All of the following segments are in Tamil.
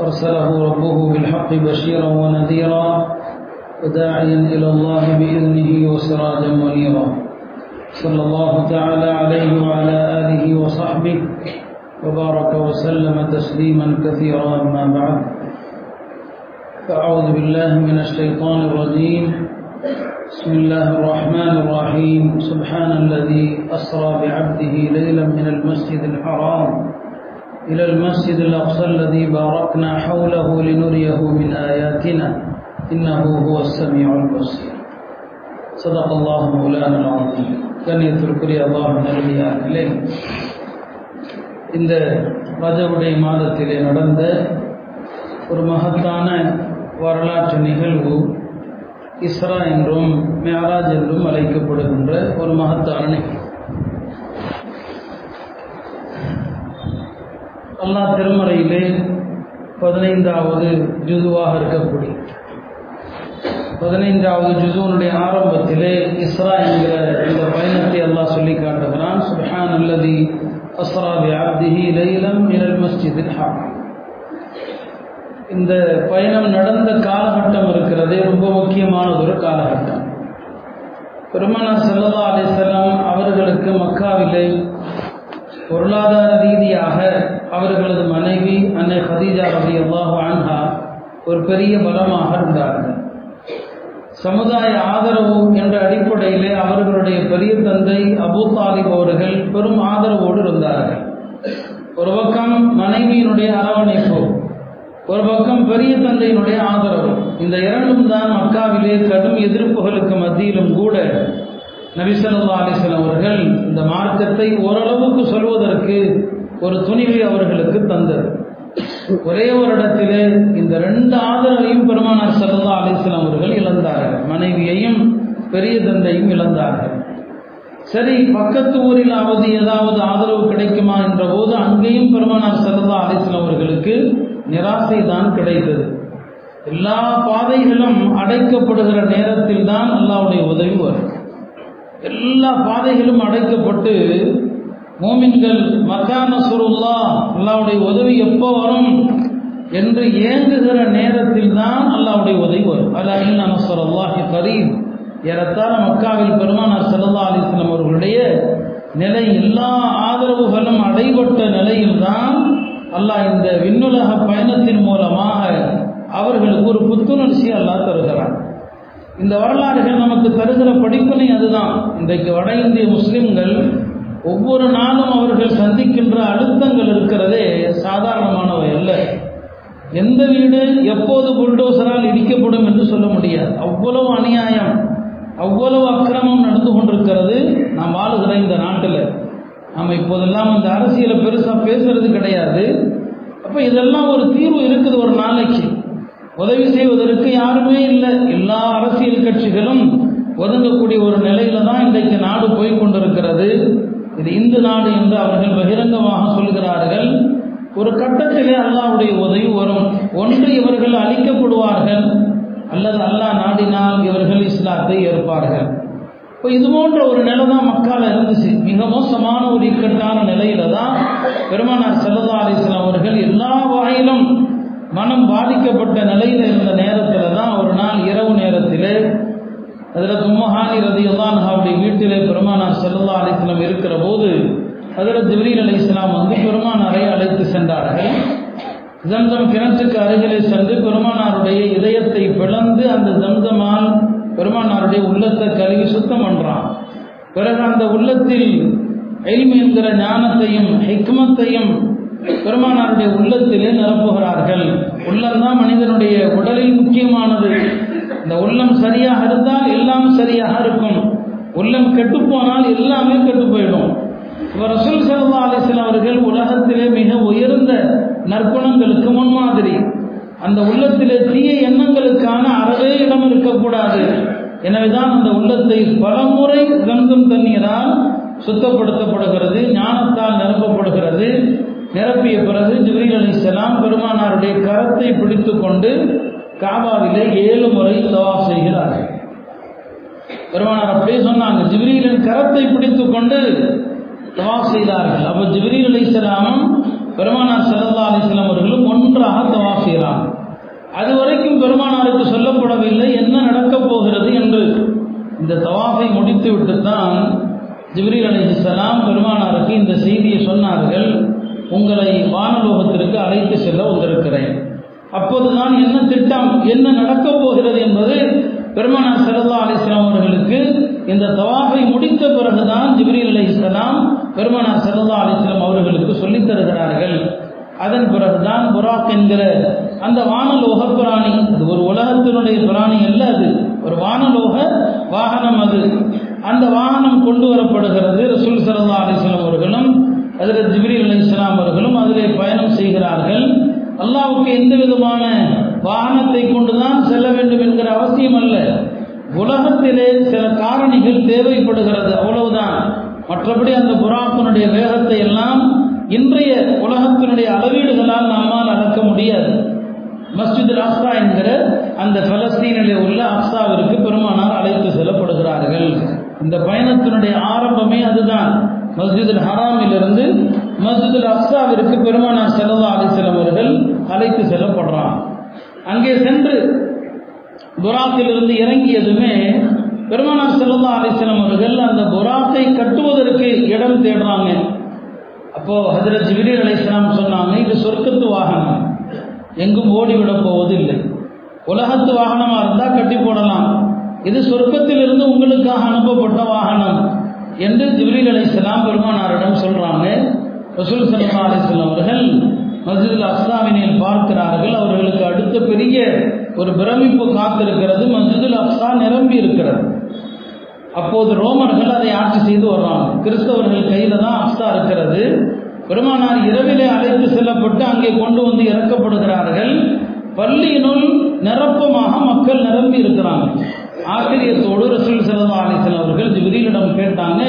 أرسله ربه بالحق بشيرا ونذيرا وداعيا إلى الله بإذنه وسراجا منيرا. صلى الله تعالى عليه وعلى آله وصحبه وبارك وسلم تسليما كثيرا أما بعد. فأعوذ بالله من الشيطان الرجيم. بسم الله الرحمن الرحيم. سبحان الذي أسرى بعبده ليلا من المسجد الحرام. إلى المسجد الأقصى الذي باركنا حوله لنريه من آياتنا إنه هو السميع البصير صدق الله مولانا العظيم கண்ணியத்திற்குரிய அல்லாஹ் நல்லடியார்களே இந்த ரஜவுடைய மாதத்திலே நடந்த ஒரு மகத்தான வரலாற்று நிகழ்வு இஸ்ரா என்றும் மேராஜ் என்றும் அழைக்கப்படுகின்ற ஒரு மகத்தான நிகழ்வு அல்லாஹ் திருமறையிலே பதினைந்தாவது ஜுதுவாக இருக்கக்கூடிய பதினைந்தாவது ஜுதுவனுடைய ஆரம்பத்திலே இஸ்ரா என்கிற இந்த பயணத்தை அல்லாஹ் சொல்லி காட்டுகிறான். சுஹான் அல்லதி அஸ்ரா அப்திஹி லைலம் மினல் மஸ்ஜிதில் இந்த பயணம் நடந்த காலகட்டம் இருக்கிறதே ரொம்ப முக்கியமானது ஒரு காலகட்டம். பெருமானார் செல்லல்லா அலிசல்லாம் அவர்களுக்கு மக்காவிலே பொருளாதார ரீதியாக அவர்களது மனைவி அன்னை ஹதீஜா ரவி அல்லாஹு அன்ஹா ஒரு பெரிய பலமாக இருந்தார்கள். சமுதாய ஆதரவு என்ற அடிப்படையிலே அவர்களுடைய பெரிய தந்தை அபு தாலிப் அவர்கள் பெரும் ஆதரவோடு இருந்தார்கள். ஒரு பக்கம் மனைவியினுடைய அரவணைப்பு ஒரு பக்கம் பெரிய தந்தையினுடைய ஆதரவு. இந்த இரண்டும் தான் மக்காவிலே கடும் எதிர்ப்புகளுக்கு மத்தியிலும் கூட நபிசல்லா அலிஸ்லாம் அவர்கள் இந்த மார்க்கத்தை ஓரளவுக்கு சொல்வதற்கு ஒரு துணிவை அவர்களுக்கு தந்தது. ஒரே ஒரு இடத்திலே இந்த ரெண்டு ஆதரவையும் பெருமானார் சல்லா அலிஸ்லாம் அவர்கள் இழந்தார்கள். மனைவியையும் பெரிய தந்தையும் இழந்தார்கள். சரி பக்கத்து ஊரிலாவது ஏதாவது ஆதரவு கிடைக்குமா என்ற போது அங்கேயும் பெருமானார் சல்லா அலிஸ்லாம் அவர்களுக்கு நிராசை தான் கிடைத்தது. எல்லா பாதைகளும் அடைக்கப்படுகிற நேரத்தில் தான் அல்லாவுடைய உதவி வரும். எல்லா பாதைகளும் அடைக்கப்பட்டு மோமின்கள் மக்கான சுருல்லா அல்லாவுடைய உதவி எப்போ வரும்? என்று ஏங்குகிற நேரத்தில் தான் அல்லாவுடைய உதவி வரும். அல்லா இன்னசர் அல்லாஹி கரீம். ஏறத்தாழ மக்காவில் பெருமானார் சல்லா அலிஸ்லாம் அவர்களுடைய நிலை எல்லா ஆதரவுகளும் அடைபட்ட நிலையில்தான் அல்லாஹ் இந்த விண்ணுலக பயணத்தின் மூலமாக அவர்களுக்கு ஒரு புத்துணர்ச்சி அல்லாஹ் தருகிறான். இந்த வரலாறுகள் நமக்கு தருகிற படிப்பினை அதுதான். இன்றைக்கு வட இந்திய முஸ்லிம்கள் ஒவ்வொரு நாளும் அவர்கள் சந்திக்கின்ற அழுத்தங்கள் இருக்கிறதே சாதாரணமானவை அல்ல. எந்த வீடு எப்போது புல்டோசரால் இடிக்கப்படும் என்று சொல்ல முடியாது. அவ்வளவு அநியாயம் அவ்வளவு அக்கிரமம் நடந்து கொண்டிருக்கிறது நாம் வாழுகிற இந்த நாட்டில். நம்ம இப்போதெல்லாம் அந்த அரசியலை பெருசாக பேசுறது கிடையாது. அப்போ இதெல்லாம் ஒரு தீர்வு இருக்குது ஒரு நாளைக்கு. உதவி செய்வதற்கு யாருமே இல்லை. எல்லா அரசியல் கட்சிகளும் ஒதுங்கக்கூடிய ஒரு நிலையில தான் இன்றைக்கு நாடு போய்கொண்டிருக்கிறது இது இந்து நாடு என்று அவர்கள் பகிரங்கமாக சொல்கிறார்கள். ஒரு கட்டத்திலே அல்லாவுடைய உதவி வரும். ஒன்று இவர்கள் அழிக்கப்படுவார்கள். அல்லது அல்லாஹ் நாடினால் இவர்கள் இஸ்லாத்தை ஏற்பார்கள். இப்போ இது போன்ற ஒரு நிலை தான் மக்கால் இருந்துச்சு. மிக மோசமான ஒரு இக்கட்டான நிலையில தான் பெருமானார் செல்லதா அலிஸ்லாம் அவர்கள் எல்லா வகையிலும் மனம் பாதிக்கப்பட்ட நிலையில் இருந்த நேரத்தில் தான் ஒரு நாள் இரவு நேரத்திலே அதில் தும்மஹானி ரதி அல்லான்ஹாவுடைய வீட்டிலே பெருமானார் செல்லல்லா அலிஸ்லாம் இருக்கிற போது அதில் ஜிப்ரீல் அலி இஸ்லாம் வந்து பெருமானாரை அழைத்து சென்றார்கள். ஜம்சம் கிணற்றுக்கு அருகிலே சென்று பெருமானாருடைய இதயத்தை பிளந்து அந்த ஜம்சமால் பெருமானாருடைய உள்ளத்தை கழுவி சுத்தம் பண்றான். பிறகு அந்த உள்ளத்தில் எல்மி என்கிற ஞானத்தையும் ஹிக்மத்தையும் பெருமானாருடைய உள்ளத்திலே நிரப்புகிறார்கள். உள்ளம்தான் மனிதனுடைய உடலில் முக்கியமானது. இந்த உள்ளம் சரியாக இருந்தால் எல்லாம் சரியாக இருக்கும். உள்ளம் கெட்டு போனால் எல்லாமே கெட்டு போயிடும் இப்போ ரசூல் சல்லா அலிஸ்லாம் அவர்கள் உலகத்திலே மிக உயர்ந்த நற்குணங்களுக்கு முன்மாதிரி. அந்த உள்ளத்திலே தீய எண்ணங்களுக்கான அறவே இடம் இருக்கக்கூடாது. எனவேதான் அந்த உள்ளத்தை பலமுறை கங்கும் தண்ணீரால் சுத்தப்படுத்தப்படுகிறது ஞானத்தால் நிரப்பப்படுகிறது. நிரப்பிய பிறகு ஜிப்ரீல் அலிஸ்லாம் பெருமானாருடைய கரத்தை பிடித்து கொண்டு காபாவிலே ஏழு முறை தவா செய்கிறார்கள். பெருமானார் அப்படியே சொன்னாங்க ஜிப்ரீலின் கரத்தை பிடித்து கொண்டு தவா செய்தார்கள். அப்போ ஜிப்ரீல் அலிஸ்லாமும் பெருமானார் சல்லா அலிஸ்லாம் அவர்களும் ஒன்றாக தவா செய்கிறாங்க. அது வரைக்கும் பெருமானாருக்கு சொல்லப்படவில்லை என்ன நடக்கப் போகிறது? என்று. இந்த தவாஃபை முடித்துவிட்டு தான் ஜிப்ரீல் அலிஸ்லாம் பெருமானாருக்கு இந்த செய்தியை சொன்னார்கள். உங்களை வானலோகத்திற்கு அழைத்து செல்ல வந்திருக்கிறேன். அப்போதுதான் என்ன திட்டம் என்ன நடக்கப் போகிறது என்பது பெருமனா சல்லா அலிஸ்லாம் அவர்களுக்கு இந்த தவாஃபை முடித்த பிறகுதான் ஜிப்ரீல் அலி இஸ்லாம் பெருமனா சல்லா அலிஸ்லாம் அவர்களுக்கு சொல்லித் தருகிறார்கள். அதன் பிறகுதான் புராக் என்கிற அந்த வானலோக பிராணி அது ஒரு உலகத்தினுடைய பிராணி அல்ல அது ஒரு வானலோக வாகனம் அது. அந்த வாகனம் கொண்டு வரப்படுகிறது ரசூல் சல்லா அலிஸ்லாம் அவர்களும் அதில் ஜிப்ரீல் அலி இஸ்லாம் அவர்களும் அதிலே பயணம் செய்கிறார்கள். அல்லாவுக்கு எந்த விதமான வாகனத்தை கொண்டுதான் செல்ல வேண்டும் என்கிற அவசியம் அல்ல. உலகத்திலே சில காரணிகள் தேவைப்படுகிறது. அவ்வளவுதான். மற்றபடி அந்த புறாத்தினுடைய வேகத்தை எல்லாம் இன்றைய உலகத்தினுடைய அளவீடுகளால் நம்மால் அளக்க முடியாது. மஸ்ஜித் அக்ஸா என்கிற அந்த பலஸ்தீனிலே உள்ள அக்ஸாவிற்கு பெருமானார் அழைத்து செல்லப்படுகிறார்கள். இந்த பயணத்தினுடைய ஆரம்பமே அதுதான். மஸ்ஜிதுல் ஹராமிலிருந்து மஸ்ஜிதுல் அக்ஸாவிற்கு பெருமானார் செல்லல்லா அலிசலம் அவர்கள் அழைத்து செல்லப்படுறான். அங்கே சென்று புராக்கிலிருந்து இறங்கியதுமே பெருமானார் செல்லல்லா அலிசலம் அவர்கள் அந்த புராத்தை கட்டுவதற்கு இடம் தேடுறாங்க. அப்போ ஹஜரத் ஜிபிரி அலிஸ்லாம் சொன்னாங்க இது சொர்க்கத்து வாகனம். எங்கும் ஓடிவிட போவதில்லை. உலகத்து வாகனமாக இருந்தால் கட்டி போடலாம். இது சொர்க்கத்திலிருந்து உங்களுக்காக அனுப்பப்பட்ட வாகனம். என்று ஜிப்ரீல் அலிஸ்லாம் பெருமானாரிடம் சொல்றாங்க. ரசூல் சல்லா அலிஸ்லாம் அவர்கள் மஸ்ஜித் அஸ்லாவினில் பார்க்கிறார்கள். அவர்களுக்கு அடுத்த பெரிய ஒரு பிரமிப்பு காத்திருக்கிறது. மஸ்ஜிதுல் அப்சா நிரம்பி இருக்கிறது. அப்போது ரோமர்கள் அதை ஆட்சி செய்து வர்றாங்க. கிறிஸ்தவர்கள் கையில தான் அப்சா இருக்கிறது. பெருமானார் இரவிலே அழைத்து செல்லப்பட்டு அங்கே கொண்டு வந்து இறக்கப்படுகிறார்கள். பள்ளியினுள் நிரப்பமாக மக்கள் நிரம்பி இருக்கிறாங்க. ஆச்சரியத்தோடு ரசூல் சிறந்த அலிஸ்லாம் அவர்கள் ஜிபிரியிலிடம் கேட்டாங்க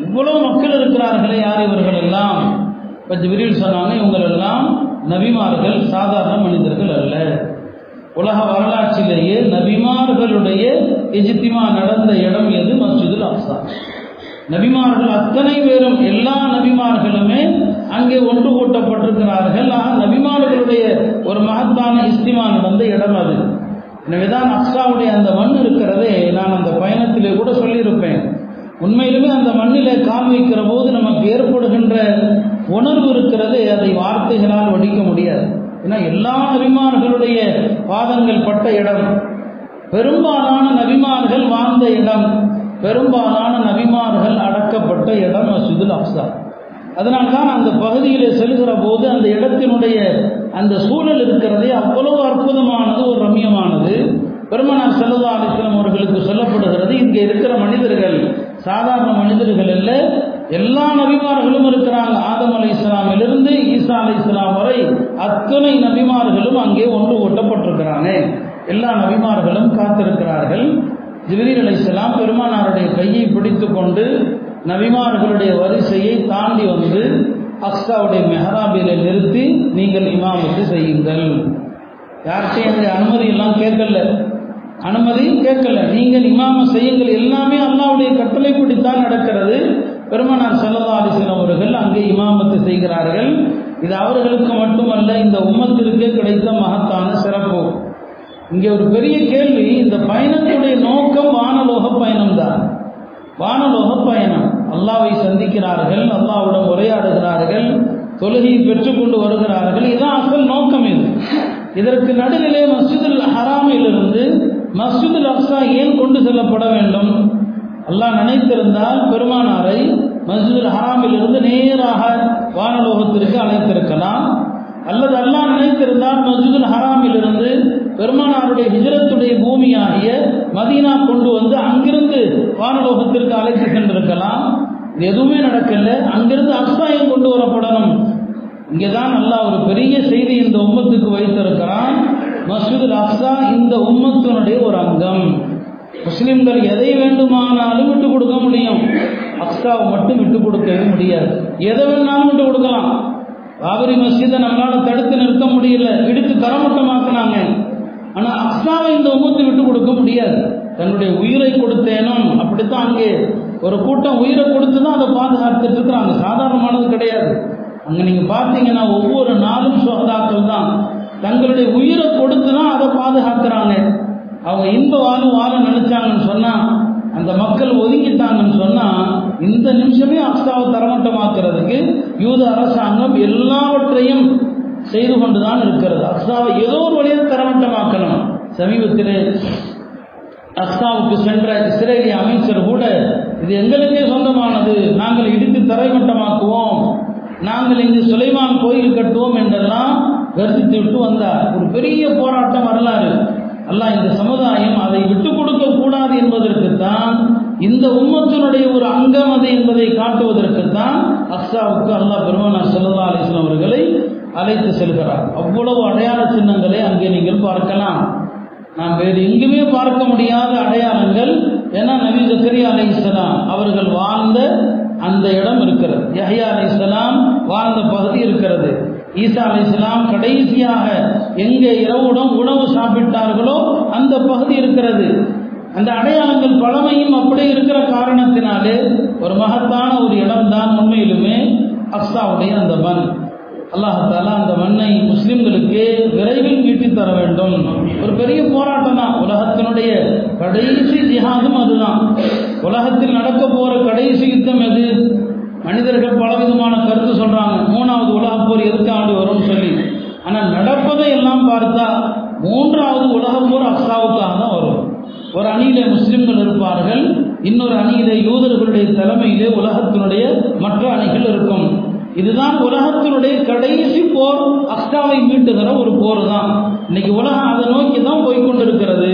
இவ்வளவு மக்கள் இருக்கிறார்களே யார் இவர்கள் எல்லாம் இப்போ ஜிபிரியில் சொன்னாங்க இவங்கள் எல்லாம் நபிமார்கள் சாதாரண மனிதர்கள் அல்ல. உலக வரலாற்றிலேயே நபிமார்களுடைய எஜித்திமா நடந்த இடம் எது? மஸ்ஜிதுல் அப்சா நபிமார்கள் அத்தனை பேரும் எல்லா நபிமார்களுமே அங்கே ஒன்று கூட்டப்பட்டிருக்கிறார்கள். ஆனால் நபிமார்களுடைய ஒரு மகத்தான இஸ்திமா நடந்த இடம் அது. எனவேதான் அக்ஸாவுடைய அந்த மண் இருக்கிறதே நான் அந்த பயணத்திலே கூட சொல்லியிருப்பேன். உண்மையிலுமே அந்த மண்ணிலே கால் வைக்கிற போது நமக்கு ஏற்படுகின்ற உணர்வு இருக்கிறது அதை வார்த்தைகளால் வடிக்க முடியாது. ஏன்னா எல்லா நபிமார்களுடைய பாதங்கள் பட்ட இடம். பெரும்பாலான நபிமார்கள் வாழ்ந்த இடம் பெரும்பாலான நபிமார்கள் அடக்கப்பட்ட இடம் மசிதுல் அப்சா அதனால்தான் அந்த பகுதியிலே செல்கிற போது அந்த இடத்தினுடைய அந்த சூழல் இருக்கிறதே அவ்வளவு அற்புதமானது ஒரு ரம்யமானது. பெருமனார் செல்லதா அலிஸ்லாம் அவர்களுக்கு சொல்லப்படுகிறது இங்கே இருக்கிற மனிதர்கள் சாதாரண மனிதர்கள் அல்ல எல்லா நபிமார்களும் இருக்கிறாங்க. ஆதம் அலி இஸ்லாமிலிருந்து ஈசா அலை இஸ்லாம் வரை அத்தனை நபிமார்களும் அங்கே ஒன்று ஒட்டப்பட்டிருக்கிறாங்க எல்லா நபிமார்களும் காத்திருக்கிறார்கள். ஜிபிரீல் அலி இஸ்லாம் பெருமானாருடைய கையை பிடித்து கொண்டு நபிமார்களுடைய வரிசையை தாண்டி வந்து அக்ஸாவுடைய மெஹராபில நிறுத்தி நீங்கள் இமாமத்து செய்யுங்கள். யார்கிட்டையும் என்னுடைய அனுமதி எல்லாம் கேட்கல. அனுமதியும் கேட்கல. நீங்கள் இமாம செய்யுங்கள். எல்லாமே அல்லாவுடைய கட்டளைப்படித்தான் நடக்கிறது. பெருமனார் சல்லா அவர்கள் அங்கே இமாமத்து செய்கிறார்கள். இது அவர்களுக்கு மட்டுமல்ல இந்த உம்மத்திற்கே கிடைத்த மகத்தான சிறப்பு. இங்கே ஒரு பெரிய கேள்வி இந்த பயணத்துடைய நோக்கம் வானலோக பயணம்தான். வானலோக பயணம் அல்லாவை சந்திக்கிறார்கள் அல்லாவுடன் உரையாடுகிறார்கள் தொழுகையை பெற்றுக்கொண்டு வருகிறார்கள். இதுதான் அசல் நோக்கம் இது. இதற்கு நடுநிலை மஸ்ஜிதுல் ஹராமிலிருந்து மஸ்ஜிதுல் அப்சா ஏன் கொண்டு செல்லப்பட வேண்டும்? அல்லாஹ் நினைத்திருந்தால் பெருமானாரை மஸ்ஜிதுல் ஹராமிலிருந்து நேராக வானலோகத்திற்கு அழைத்திருக்கலாம். அல்லது அல்லாஹ் நினைத்திருந்தால் மஸ்ஜிதுல் ஹராமிலிருந்து பெருமானாருடைய ஹிஜரத்துடைய பூமியாகிய மதீனா கொண்டு வந்து அங்கிருந்து வானலோகத்திற்கு அழைத்து சென்றிருக்கலாம். இது எதுவுமே நடக்கல. அங்கிருந்து அஸ்தாயம் கொண்டு வரப்படணும். இங்கே தான் அல்லாஹ் ஒரு பெரிய செய்தி இந்த உம்மத்துக்கு வைத்திருக்கிறான். மசூதுல் அக்ஸா இந்த உம்மத்தினுடைய ஒரு அங்கம். முஸ்லிம்கள் எதை வேண்டுமானாலும் விட்டு கொடுக்க முடியும். அக்ஸாவை மட்டும் விட்டு கொடுக்கவே முடியாது. எதை வேணாலும் விட்டு கொடுக்கலாம். பாபரி மஸ்ஜிதை நம்மளால தடுத்து நிறுத்த முடியல. இடித்து தரமட்டமாக்குனாங்க ஆனா அக்ஸாவை இந்த உம்மத்தை விட்டு கொடுக்க முடியாது. தன்னுடைய உயிரை கொடுத்தேனும் அப்படித்தான் அங்கே ஒரு கூட்டம் உயிரை கொடுத்து தான் அதை பாதுகாத்துட்டு இருக்கிறாங்க. சாதாரணமானது கிடையாது. அங்க நீங்க பார்த்தீங்கன்னா ஒவ்வொரு நாளும் சுகதாக்கள் தான். தங்களுடைய உயிரை கொடுத்து தான் அதை பாதுகாக்கிறாங்க. அவங்க இன்ப வாழும் வாழ நினைச்சாங்கன்னு சொன்னா அந்த மக்கள் ஒதுங்கிட்டாங்கன்னு சொன்னா இந்த நிமிஷமே அக்ஸாவை தரமட்டமாக்குறதுக்கு யூத அரசாங்கம் எல்லாவற்றையும் செய்து கொண்டுதான் இருக்கிறது. அக்ஸாவை ஏதோ ஒரு வழியில் தரமட்டமாக்கணும். சமீபத்தில் அக்ஸாவுக்கு சென்ற இஸ்ரேலிய அமைச்சர் கூட இது எங்களுக்கே சொந்தமானது. நாங்கள் இடித்து தரைமட்டமாக்குவோம். நாங்கள் இங்கு சுலைமான் கோயில் கட்டுவோம் என்றெல்லாம் கருத்து விட்டு வந்தார். ஒரு பெரிய போராட்டம் வரலாறு. அல்லாஹ் இந்த சமுதாயம் அதை விட்டு கொடுக்க கூடாது என்பதற்குத்தான் இந்த உம்மத்தினுடைய ஒரு அங்கம் அது என்பதை காட்டுவதற்குத்தான் அஸ்ஸாவுக்கு அல்லாஹ் பெருமானார் செல்லல்லா அலிஸ்லாம் அவர்களை அழைத்து செல்கிறார். அவ்வளவு அடையாள சின்னங்களை அங்கே நீங்கள் பார்க்கலாம். நாம் வேறு எங்குமே பார்க்க முடியாத அடையாளங்கள். ஏன்னா நபி ஜக்கரியா அலை இஸ்லாம் அவர்கள் வாழ்ந்த அந்த இடம் இருக்கிறது. யஹியா அலை இஸ்லாம் வாழ்ந்த பகுதி இருக்கிறது. ஈசா அலி இஸ்லாம் கடைசியாக எங்கே இரவுடன் உணவு சாப்பிட்டார்களோ அந்த பகுதி இருக்கிறது. அந்த அடையாளங்கள் பழமையும் அப்படியே இருக்கிற காரணத்தினாலே ஒரு மகத்தான ஒரு இடம்தான் உண்மையிலுமே அக்ஸாவுடைய அந்த மண். அல்லாஹால அந்த மண்ணை முஸ்லிம்களுக்கு விரைவில் மீட்டி தர வேண்டும். ஒரு பெரிய போராட்டம் தான் உலகத்தினுடைய கடைசி ஜிஹாதும் அதுதான். உலகத்தில் நடக்க போற கடைசி யுத்தம் எது? மனிதர்கள் பலவிதமான கருத்து சொல்றாங்க. மூணாவது உலகப் போர் எதுக்கு ஆண்டு வரும்னு சொல்லி. ஆனால் நடப்பதை எல்லாம் பார்த்தா மூன்றாவது உலகப் போர் அக்ஸாவுக்காக தான் வரும். ஒரு அணியிலே முஸ்லிம்கள் இருப்பார்கள். இன்னொரு அணியிலே யூதர்களுடைய தலைமையிலே உலகத்தினுடைய மற்ற அணிகள் இருக்கும். இதுதான் உலகத்தினுடைய கடைசி போர். அக்ஸாவை மீட்டுகிற ஒரு போர் தான் இன்னைக்கு உலகம் அதை நோக்கி தான் போய்கொண்டிருக்கிறது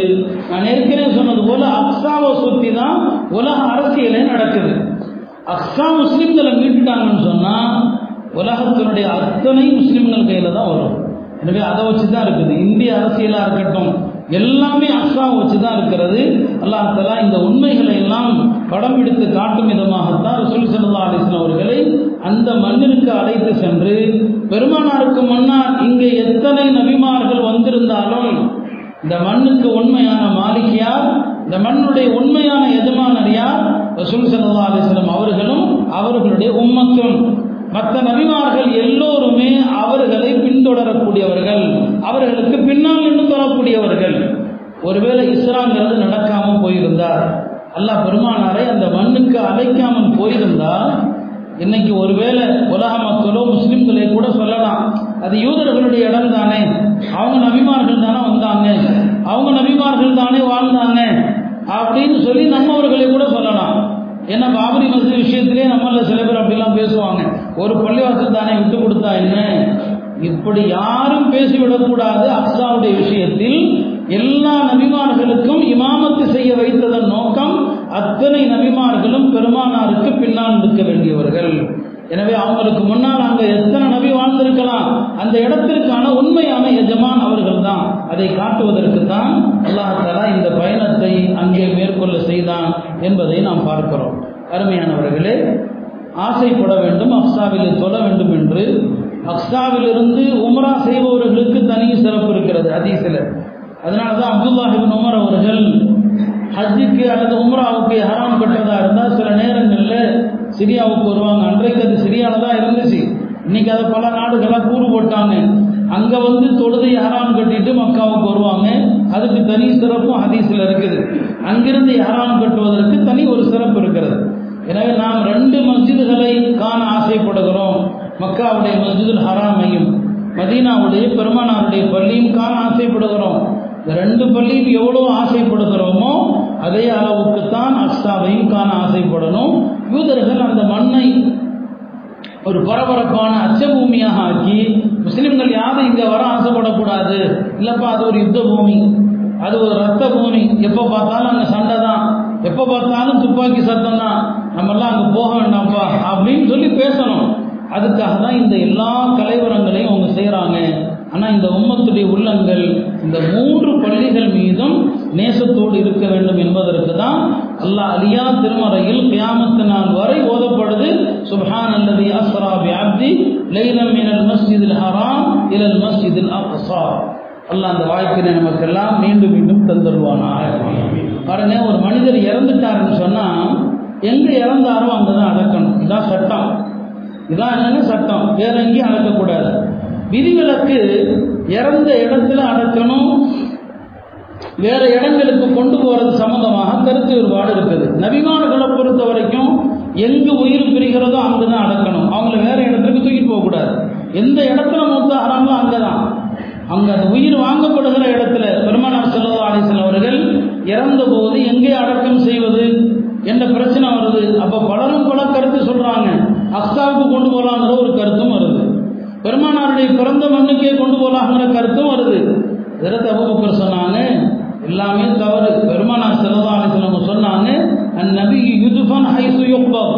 நான் ஏற்கனவே சொன்னது போல அக்ஸாவை சுற்றி தான் உலக அரசியலே நடக்குது. அக்ஸா முஸ்லீம்களை மீட்டுட்டாங்கன்னு சொன்னா உலகத்தினுடைய அத்தனை முஸ்லீம்கள் கையில தான் வரும். எனவே அதை வச்சு தான் இருக்குது. இந்திய அரசியலா இருக்கட்டும் எல்லாமே அக்ஸாவை வச்சு தான் இருக்கிறது. அல்லாஹ் தலா இந்த உண்மைகளை எல்லாம் படம் எடுத்து காட்டும் விதமாகத்தான் ரசூல் சல்லா அலிஸ்லாம் அவர்களை அந்த மண்ணிற்கு அழைத்து சென்று பெருமானாருக்கு மன்னார் இங்கே எத்தனை நபிமார்கள் வந்திருந்தாலும் இந்த மண்ணுக்கு உண்மையான மாளிகையார் இந்த மண்ணுடைய உண்மையான எஜமானர் யார்? ரசூல் சல்லா அலிஸ்லம் அவர்களும் அவர்களுடைய உம்மத்தும் மற்ற நபிமார்கள் எல்லோருமே அவர்களை பின்தொடரக்கூடியவர்கள் அவர்களுக்கு பின்னால் நின்று தரக்கூடியவர்கள் ஒருவேளை இஸ்லாங்கிறது நடக்காமல் போயிருந்தார் அல்லாஹ் பெருமானாரை அந்த மண்ணுக்கு அழைக்காமல் போயிருந்தால் இன்னைக்கு ஒருவேளை உலக மக்களோ முஸ்லிம்களே கூட சொல்லலாம் அது யூதர்களுடைய இடம் தானே அவங்க நபிமார்கள் தானே வந்தாங்க அவங்க நபிமார்கள் தானே வாழ்ந்தாங்க அப்படின்னு சொல்லி நம்மவர்களை கூட சொல்லலாம். ஏன்னா பாபரி மசூதி விஷயத்திலே நம்மள சில பேர் அப்படிலாம் பேசுவாங்க. ஒரு பள்ளிவாசல் தானே விட்டு கொடுத்தா என்ன? இப்படி யாரும் பேசிவிடக்கூடாது அக்ஸாவுடைய விஷயத்தில். எல்லா நபிமார்களுக்கும் இமாமத்து செய்ய வைத்ததன் நோக்கம் அத்தனை நபிமார்களும் பெருமானாருக்கு பின்னால் நிற்க வேண்டியவர்கள். எனவே அவங்களுக்கு முன்னால் அங்கே எத்தனை நபி வாழ்ந்திருக்கலாம்? அந்த இடத்திற்கான உண்மையான எஜமான் அவர்கள் தான் அதை காட்டுவதற்கு தான் அல்லாஹாலா இந்த பயணத்தை அங்கே மேற்கொள்ள செய்தான் என்பதை நாம் பார்க்கிறோம். அருமையானவர்களே ஆசைப்பட வேண்டும் அக்ஸாவில் தொழ வேண்டும் என்று. அக்ஸாவிலிருந்து உமரா செய்பவர்களுக்கு தனி சிறப்பு இருக்கிறது ஹதீஸில். அதனால தான் அப்துல்லாஹிபின் உமர் அவர்கள் ஹஜ்ஜுக்கு அல்லது உம்ராவுக்கு ஹராம் கட்டுறதா இருந்தால் சில நேரங்களில் சிரியாவுக்கு வருவாங்க. அன்றைக்கு அது சிரியாவில் தான் இருந்துச்சு. இன்னைக்கு அதை பல நாடுகளாக கூறு போட்டாங்க. அங்கே வந்து தொழுதை ஹராம் கட்டிட்டு மக்காவுக்கு வருவாங்க. அதுக்கு தனி சிறப்பும் ஹதீஸில் இருக்குது. அங்கிருந்து ஹராம் கட்டுவதற்கு தனி ஒரு சிறப்பு இருக்கிறது. எனவே நாம் ரெண்டு மஸ்ஜிதுகளை காண ஆசைப்படுகிறோம். மக்காவுடைய மஸ்ஜிதுல் ஹராமையும் மதீனாவுடைய பெருமானாருடைய பள்ளியும் காண ஆசைப்படுகிறோம். இந்த ரெண்டு பள்ளியும் எவ்வளோ ஆசைப்படுகிறோமோ அதே அளவுக்கு தான் அஸ்தாவையும் காண ஆசைப்படணும். யூதர்கள் அந்த மண்ணை ஒரு பரபரப்பான அச்சபூமியாக ஆக்கி முஸ்லிம்கள் யாரும் இங்கே வர ஆசைப்படக்கூடாது. இல்லைப்பா அது ஒரு யுத்த பூமி அது ஒரு ரத்த பூமி. எப்போ பார்த்தாலும் அங்கே சண்டை தான். எப்போ பார்த்தாலும் துப்பாக்கி சத்தம் தான். நம்மெல்லாம் அங்கே போக வேண்டாம்ப்பா அப்படின்னு சொல்லி பேசணும். அதுக்காக தான் இந்த எல்லா கலைவரங்களையும் அவங்க செய்கிறாங்க ஆனால் இந்த உம்மத்துடைய உள்ளங்கள் இந்த மூன்று பள்ளிகள் மீதும் நேசத்தோடு இருக்க வேண்டும் என்பதற்கு தான் அல்லாஹ் அலியா திருமறையில் கியாமத்து நாள் வரை ஓதப்படுது. சுப்ஹான் அல்லது அஸ்ரா வியாப்தி லைலம் மினல் மஸ்ஜிதில் ஹராம் இலல் மஸ்ஜிதில் அப்சா அல்லாஹ் அந்த வாய்ப்பினை நமக்கெல்லாம் மீண்டும் மீண்டும் தந்துடுவானா பாருங்க ஒரு மனிதர் இறந்துட்டாருன்னு சொன்னால் எங்கே இறந்தாரோ அங்கே தான் அடக்கணும். இதான் சட்டம். இதான் என்னென்ன சட்டம்? வேற எங்கேயும் அடக்கக்கூடாது. விதிவிலக்கு இறந்த இடத்துல அடக்கணும். வேற இடங்களுக்கு கொண்டு போறது சம்பந்தமாக கருத்து வேறுபாடு இருக்குது. நபிமான்களை பொறுத்த வரைக்கும் எங்கு உயிர் பிரிகிறதோ அங்குதான் அடக்கணும். அவங்கள வேற இடத்துக்கு தூக்கிட்டு போகக்கூடாது. எந்த இடத்துல மூத்தாகிறாங்களோ அங்கதான். அங்க அந்த உயிர் வாங்கப்படுகிற இடத்துல பெருமானார் செல்லதா ஆலேசன் அவர்கள் இறந்த போது எங்கே அடக்கம் செய்வது என்ற பிரச்சனை வருது. அப்ப பலரும் பல கருத்து சொல்றாங்க. அஸ்தாவுக்கு கொண்டு போகலாங்கிற ஒரு கருத்தும் வருது. பெருமானாருடைய பிறந்த மண்ணுக்கே கொண்டு போகலாங்கிற கருத்தும் வருது. இதற்கு அபுபக்கர் சொன்னாங்க எல்லாமே தவறு. பெருமானார் செல்லதா அலிசன் சொன்னாங்க அந்நபி யுதுஃபன் ஹைசு யுக்பவ்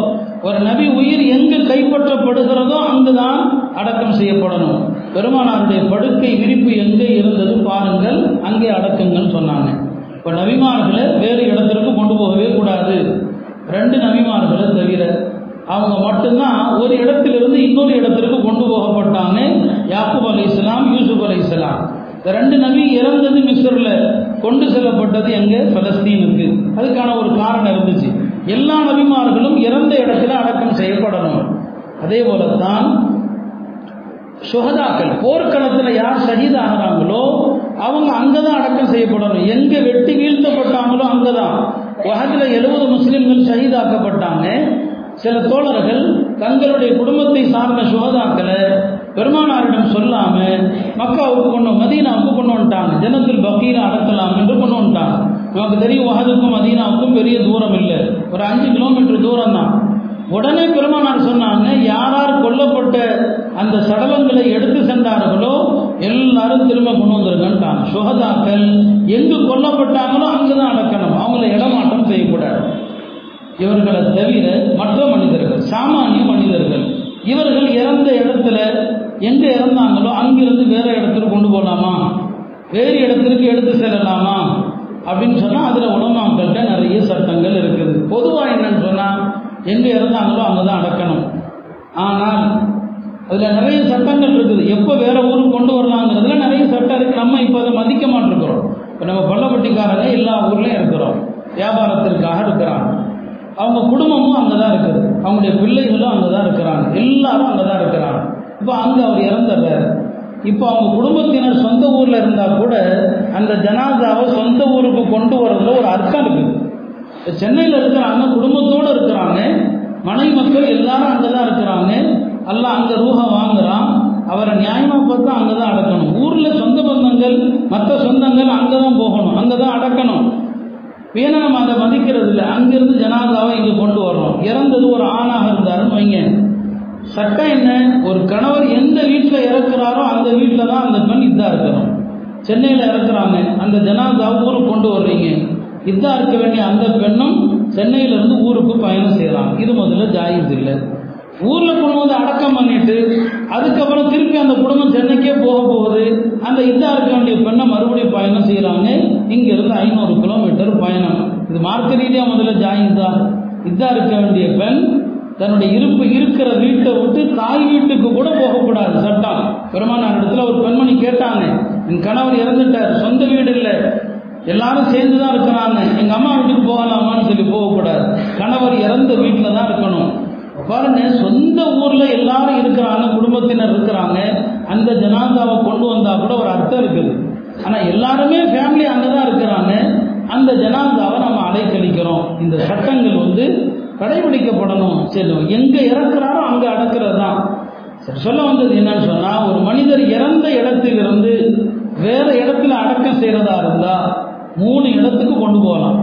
ஒரு நபி உயிர் எங்கு கைப்பற்றப்படுகிறதோ அங்குதான் அடக்கம் செய்யப்படணும். பெருமானாருடைய படுக்கை விரிப்பு எங்கே இருந்தது பாருங்கள் அங்கே அடக்குங்கள் சொன்னாங்க. இப்போ நபிமார்களை வேறு இடத்திற்கு கொண்டு போகவே கூடாது. ரெண்டு நபிமார்களை தவிர அவங்க மட்டும்தான் ஒரு இடத்திலிருந்து இன்னொரு இடத்திற்கு கொண்டு போகப்பட்டாங்க. யாக்குப் அலை இஸ்லாம் யூசுப் அலை இஸ்லாம் இந்த ரெண்டு நபி இறந்தது மிஸ்ரில். கொண்டு செல்லப்பட்டது எங்கே? பலஸ்தீனுக்கு. அதுக்கான ஒரு காரணம் இருந்துச்சு. எல்லா நபிமார்களும் இறந்த இடத்துல அடக்கம் செய்யப்படணும். அதே போல தான் சுகதாக்கள் போர்க்களத்தில் யார் ஷஹீதாகிறாங்களோ அவங்க அங்கே தான் அடக்கம் செய்யப்படணும். எங்கே வெட்டி வீழ்த்தப்பட்டாங்களோ அங்கே தான் உலகத்தில் எழுபது முஸ்லீம்கள் ஷஹீதாக்கப்பட்டாங்க. சில தோழர்கள் தங்களுடைய குடும்பத்தை சார்ந்த சுகதாக்களை பெருமானாரிடம் சொல்லாம மக்காவுக்கு கொண்டோம் மதீனாவுக்கு கொண்டு வந்துட்டாங்க. ஜனத்தில் பக்கீரை அடக்கலாம் என்று கொண்டு வந்துட்டாங்க. நமக்கு தெரியும் வகதுக்கும் மதீனாவுக்கும் பெரிய தூரம் இல்லை. ஒரு அஞ்சு கிலோமீட்டர் தூரம் தான் உடனே பெருமானார் சொன்னாங்க யாரார் கொல்லப்பட்ட அந்த சடலங்களை எடுத்து சென்றார்களோ எல்லாரும் திரும்ப கொண்டு வந்துருங்கன்ட்டாங்க. சுகதாக்கள் எங்கு கொல்லப்பட்டாங்களோ அங்குதான் அடக்கணும். அவங்கள இடமாற்றம் செய்யக்கூடாது. இவர்களை தவிர மற்ற மனிதர்கள் சாமானிய மனிதர்கள் இவர்கள் இறந்த இடத்துல எங்க இறந்தாங்களோ அங்கிருந்து வேற இடத்துக்கு கொண்டு போகலாமா வேறு இடத்திற்கு எடுத்து செல்லலாமா? அப்படின்னு சொன்னா அதுல உலமாக்கள்கிட்ட நிறைய சட்டங்கள் இருக்குது. பொதுவா என்னன்னு சொன்னா எங்க இறந்தாங்களோ அங்கதான் அடக்கணும். ஆனால் அதுல நிறைய சட்டங்கள் இருக்குது. எப்போ வேற ஊருக்கு கொண்டு வரலாங்கிறதுல நிறைய சட்டம் இருக்கு. நம்ம இப்போ அதை மதிக்க மாட்டிருக்கிறோம். இப்போ நம்ம பள்ளப்பட்டிக்காரங்க எல்லா ஊர்லயும் இருக்கிறோம். வியாபாரத்திற்காக இருக்கிறாங்க அவங்க குடும்பமும் அங்கே தான் இருக்குது. அவங்களுடைய பிள்ளைகளும் அங்கே தான் இருக்கிறாங்க. எல்லாரும் அங்கே தான் இருக்கிறாங்க. இப்போ அங்கே அவர் இறந்துடுறாரு. இப்போ அவங்க குடும்பத்தினர் சொந்த ஊரில் இருந்தால் கூட அந்த ஜனாதாவை சொந்த ஊருக்கு கொண்டு வரதுல ஒரு அர்த்தம் இருக்குது சென்னையில் இருக்கிறாங்க குடும்பத்தோடு இருக்கிறாங்க. மனை மக்கள் எல்லாரும் அங்கே தான் இருக்கிறாங்க. எல்லாம் அங்கே ரூஹா வாங்குறான். அவரை நியாயமாக பார்த்தா அங்கே தான் அடக்கணும். ஊரில் சொந்த பந்தங்கள் மற்ற சொந்தங்கள் அங்கே தான் போகணும். அங்கே தான் அடக்கணும். வேணா நம்ம அதை மதிக்கிறது இல்லை. அங்கிருந்து ஜனாதாவை இங்கே கொண்டு வர்றோம். இறந்தது ஒரு ஆணாக இருந்தாருன்னு வைங்க. சட்டம் என்ன? ஒரு கணவர் எந்த வீட்டில் இறக்குறாரோ அந்த வீட்டில் தான் அந்த பெண் இதாக இருக்கணும். சென்னையில் இறக்குறாங்க. அந்த ஜனாதாவை ஊருக்கு கொண்டு வர்றீங்க. இதாக இருக்க வேண்டிய அந்த பெண்ணும் சென்னையிலேருந்து ஊருக்கு பயணம் செய்கிறாங்க இது முதல்ல ஜாயிஸ் இல்லை. ஊரில் கொண்டு வந்து அடக்கம் பண்ணிட்டு அதுக்கப்புறம் திருப்பி அந்த குடும்பம் சென்னைக்கே போக போகுது. அந்த இதாக இருக்க வேண்டிய பெண்ணை மறுபடியும் பயணம் செய்கிறாங்க இங்கேருந்து ஐநூறு கிலோமீட்டர் பயணம். இது மார்க்க ரீதியாக முதல்ல ஜாயின் தான். இதாக இருக்க வேண்டிய பெண் தன்னுடைய இருப்பு இருக்கிற வீட்டை விட்டு தாய் வீட்டுக்கு கூட போகக்கூடாது சட்டம். பெருமானார் இடத்துல ஒரு பெண்மணி கேட்டாங்க. என் கணவர் இறந்துட்டார் சொந்த வீடு இல்லை. எல்லாரும் சேர்ந்து தான் இருக்கிறாங்க. எங்கள் அம்மா வீட்டுக்கு போகலாமான்னு சொல்லி போகக்கூடாது. கணவர் இறந்த வீட்டில் தான் இருக்கணும். பாருங்க சொந்த ஊர்ல எல்லாரும் இருக்கிறாங்க குடும்பத்தினர் இருக்கிறாங்க. அந்த ஜனாதாவை கொண்டு வந்தா கூட ஒரு அர்த்தம் இருக்குது. ஆனா எல்லாருமே ஃபேமிலி அங்கதான் இருக்கிறாங்க. அந்த ஜனாதாவை நம்ம அலைக்கழிக்கிறோம் இந்த சட்டங்கள் வந்து கடைபிடிக்கப்படணும். சரி எங்க இறக்குறாரோ அங்க அடக்கிறது தான். சரி சொல்ல வந்தது என்னன்னு சொன்னா ஒரு மனிதர் இறந்த இடத்திலிருந்து வேற இடத்துல அடக்கம் செய்யறதா இருந்தா மூணு இடத்துக்கு கொண்டு போகலாம்.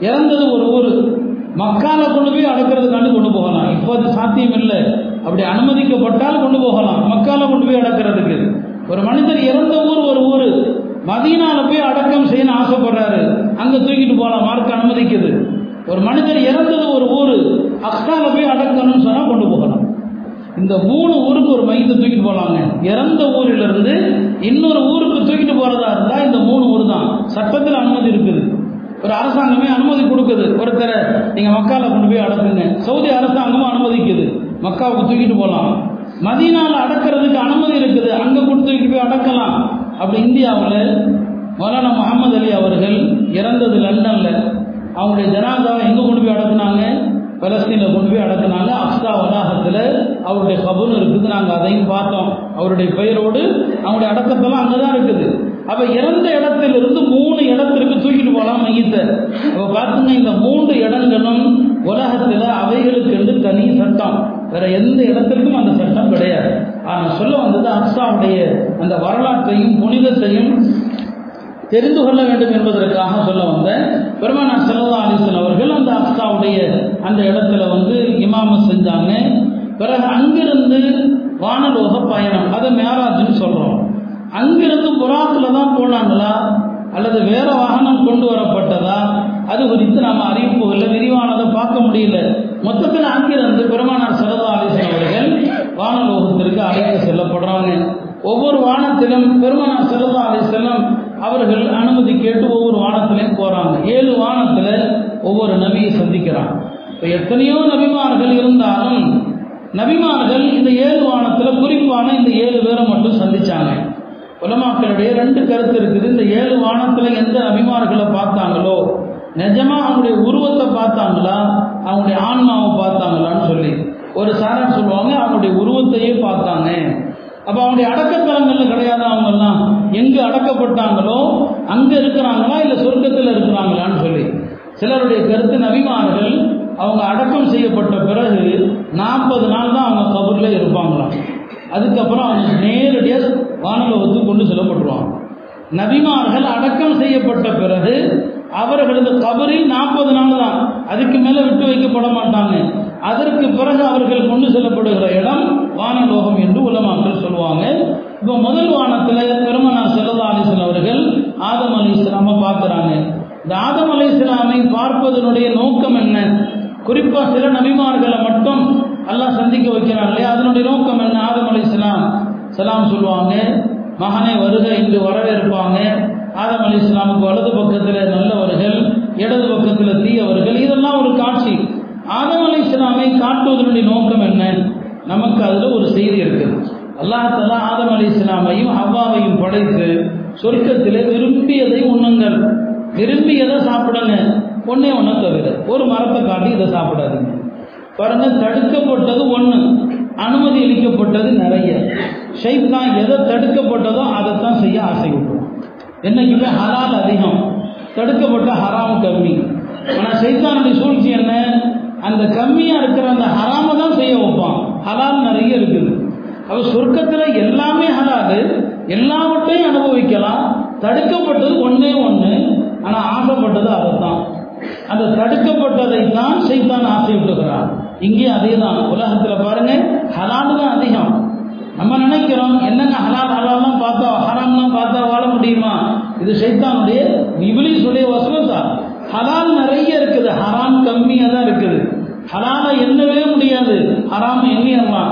இறந்தது ஒரு ஊர். மக்கால கொண்டு போய் அடக்கிறதுக்காண்டு கொண்டு போகலாம். இப்போ அது சாத்தியம் இல்லை அப்படி அனுமதிக்கப்பட்டால் கொண்டு போகலாம். மக்கால கொண்டு போய் அடக்கிறதுக்கு. ஒரு மனிதர் இறந்த ஊர் ஒரு ஊர். மதீனால போய் அடக்கம் செய்யணும் ஆசை அனுமதிக்குது. ஒரு மனிதர் இறந்தது ஒரு ஊர். அக்ஸால போய் அடக்கணும்னு சொன்னா கொண்டு போகலாம். இந்த மூணு ஊருக்கு ஒரு மையத்தை தூக்கிட்டு போகலாங்க இறந்த ஊரிலிருந்து இன்னொரு ஊருக்கு தூக்கிட்டு போறதா இருந்தா இந்த மூணு ஊர் தான். சட்டத்தில் அனுமதி இருக்குது. ஒரு அரசாங்கமே அனுமதி கொடுக்குது. ஒருத்தரை நீங்கள் மக்காவில் கொண்டு போய் அடக்குங்க சவுதி அரசாங்கமும் அனுமதிக்குது. மக்காவுக்கு தூக்கிட்டு போகலாம் மதீனால அடக்கிறதுக்கு அனுமதி இருக்குது. அங்கே கொண்டு தூக்கிட்டு போய் அடக்கலாம். அப்படி இந்தியாவில் மௌலானா முகமது அலி அவர்கள் இறந்தது லண்டனில். அவங்களுடைய ஜனாதாவை எங்கே கொண்டு போய் அடக்குனாங்க? பலஸ்தீனில் கொண்டு போய் அடக்கினாங்க. அக்ஸா வளாகத்தில் அவருடைய கபூல் இருக்குது. நாங்கள் அதையும் பார்த்தோம். அவருடைய பெயரோடு அவங்களுடைய அடக்கத்தெல்லாம் அங்கே தான் இருக்குது. அப்போ இறந்த இடத்திலிருந்து மூணு இடத்திற்கு தூக்கிட்டு போகலாம் மையத்தை. அப்போ பார்த்துங்க இந்த மூன்று இடங்களும் உலகத்தில் அவைகளுக்கு என்று தனி சட்டம். வேற எந்த இடத்திற்கும் அந்த சட்டம் கிடையாது. ஆனால் சொல்ல வந்தது அக்ஸாவுடைய அந்த வரலாற்றையும் புனிதத்தையும் தெரிந்து கொள்ள வேண்டும் என்பதற்காக சொல்ல வந்த பெருமானார் செல்லா அலிசன் அவர்கள் அந்த அக்ஸாவுடைய அந்த இடத்துல வந்து இமாம செஞ்சாங்க. பிறகு அங்கிருந்து வானலோக பயணம் அதை மேராஜுன்னு சொல்கிறோம் அங்கிருந்து புறாத்தில் தான் போனாங்களா? அல்லது வேற வாகனம் கொண்டு வரப்பட்டதா? அது குறித்து நாம் அறிவிப்புகளில் விரிவானதை பார்க்க முடியல. மொத்தத்தில் அங்கிருந்து பெருமானார் சரதா அலிசன் அவர்கள் வானலோகத்திற்கு அழைத்து செல்லப்படுறாங்க. ஒவ்வொரு வானத்திலும் பெருமானார் சரதா அலிசல்லம் அவர்கள் அனுமதி கேட்டு ஒவ்வொரு வானத்திலையும் போறாங்க. ஏழு வானத்தில் ஒவ்வொரு நபியை சந்திக்கிறாங்க இப்போ எத்தனையோ நபிமார்கள் இருந்தாலும் நபிமார்கள் இந்த ஏழு வானத்தில் குறிப்பான இந்த ஏழு பேரை மட்டும் சந்திச்சாங்க. உலமாக்களுடைய ரெண்டு கருத்து இருக்குது. இந்த ஏழு வானத்தில் எந்த நபிமார்களை பார்த்தாங்களோ நிஜமா அவங்களுடைய உருவத்தை பார்த்தாங்களா அவங்களுடைய ஆன்மாவை பார்த்தாங்களான்னு சொல்லி ஒரு சாரன் சொல்லுவாங்க அவங்களுடைய உருவத்தையே பார்த்தாங்க. அப்போ அவனுடைய அடக்கத்தலங்கள்ல கிடையாது அவங்கெல்லாம்? எங்கு அடக்கப்பட்டாங்களோ அங்கே இருக்கிறாங்களா இல்லை சொர்க்கத்தில் இருக்கிறாங்களான்னு சொல்லி. சிலருடைய கருத்து நபிமார்கள் அவங்க அடக்கம் செய்யப்பட்ட பிறகு நாற்பது நாள் தான் அவங்க கபூரில் இருப்பாங்களாம். அதுக்கப்புறம் அவங்க நேரடியாக வந்து கொண்டு செல்லப்பட்டுருவாங்க. நபிமார்கள் அடக்கம் செய்யப்பட்ட பிறகு அவர்களது கபரில் நாற்பது நாள் தான். அதுக்கு மேலே விட்டு வைக்கப்பட மாட்டாங்க. அதற்கு பிறகு அவர்கள் கொண்டு செல்லப்படுகிற இடம் வானலோகம் என்று உலமாக்கள் சொல்லுவாங்க. இப்போ முதல் வானத்தில் பெருமனார் செல்லதா அலிஸ்லாம் அவர்கள் ஆதம் அலி இஸ்லாமை பார்க்குறாங்க. இந்த ஆதம் அலி இஸ்லாமை பார்ப்பதனுடைய நோக்கம் என்ன? குறிப்பாக சில நபிமார்களை மட்டும் எல்லாம் சந்திக்க வைக்கிறான் இல்லையா? அதனுடைய நோக்கம் என்ன? ஆதம் அலி இஸ்லாம் சலாம் சொல்லுவாங்க மகனை வருக என்று வரவேற்பாங்க. ஆதம் அலி இஸ்லாமுக்கு வலது பக்கத்தில் நல்லவர்கள் இடது பக்கத்தில் தீயவர்கள் இதெல்லாம் ஒரு காட்சி ஆதம் அலி இஸ்லாமை காட்டுவதனுடைய நோக்கம் என்ன நமக்கு அதில் ஒரு செய்தி இருக்குது அல்லாஹாலா ஆதம் அலி இஸ்லாமையும் ஹவ்வாவையும் படைத்து சொர்க்கத்தில் விரும்பியதை உண்ணுங்கள். விரும்பியதை சாப்பிடுங்க. ஒன்னே ஒன்றை தவிர ஒரு மரத்தை காட்டி இதை சாப்பிடாதீங்க. பாருங்க தடுக்கப்பட்டது ஒன்று அனுமதி அளிக்கப்பட்டது நிறைய. ஷைத்தான் எதை தடுக்கப்பட்டதோ அதைத்தான் செய்ய ஆசை விட்டுரும் என்னைக்குமே ஹலால் அதிகம். தடுக்கப்பட்ட ஹராம் கம்மி. ஆனால் சைத்தானுடைய சூழ்ச்சி என்ன? அந்த கம்மியாக இருக்கிற அந்த ஹராமை தான் செய்ய வைப்பான். ஹலால் நிறைய இருக்குது. அவ சொர்க்கத்தில் எல்லாமே ஹலால். எல்லாவற்றையும் அனுபவிக்கலாம். தடுக்கப்பட்டது ஒன்றே ஒன்று ஆனால் ஆசைப்பட்டது அதைத்தான் அந்த தடுக்கப்பட்டதை தான் சைத்தான் ஆசை விட்டுகிறான் இங்கே அதே தான் உலகத்தில் பாருங்க ஹலால் தான் அதிகம். நம்ம நினைக்கிறோம் என்னங்க ஹலால் ஹலால்லாம் பார்த்தா ஹராம்லாம் பார்த்தா வாழ முடியுமா? இது சைத்தானுடைய இபிலிஸுடைய வசவசா ஹலால் நிறைய இருக்குது. ஹராம் கம்மியாக தான் இருக்குது. ஹலாலை எண்ணவே முடியாது. ஹராம் எண்ணியம்மா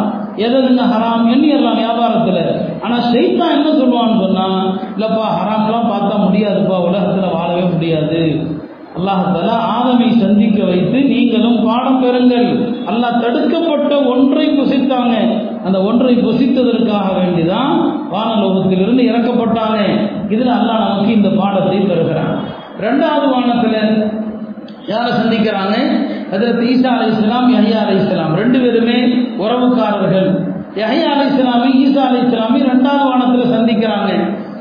எதுங்க ஹராம் எண்ணிடலாம் வியாபாரத்தில். ஆனால் சைத்தான் என்ன சொல்லுவான்னு சொன்னால் இல்லைப்பா ஹராம்லாம் பார்த்தா முடியாதுப்பா உலகத்தில் வாழவே முடியாது. அல்லாஹால ஆதமை சந்திக்க வைத்து நீங்களும் பாடம் பெறுங்கள். அல்லாஹ் தடுக்கப்பட்ட ஒன்றை புசித்தாங்க. அந்த ஒன்றை புசித்ததற்காக வேண்டிதான் வானலோகத்திலிருந்து இறக்கப்பட்டாங்க. இதில் அல்லாஹ் நமக்கு இந்த பாடத்தை தருகிறான். ரெண்டாவது வானத்தில் யாரை சந்திக்கிறாங்க? அதில் ஈசா அலி இஸ்லாம் யஹியா அலி இஸ்லாம் ரெண்டு பேருமே உறவுக்காரர்கள். யஹியா அலி இஸ்லாமி ஈசா அலி இஸ்லாமி ரெண்டாவது வானத்தில் சந்திக்கிறாங்க.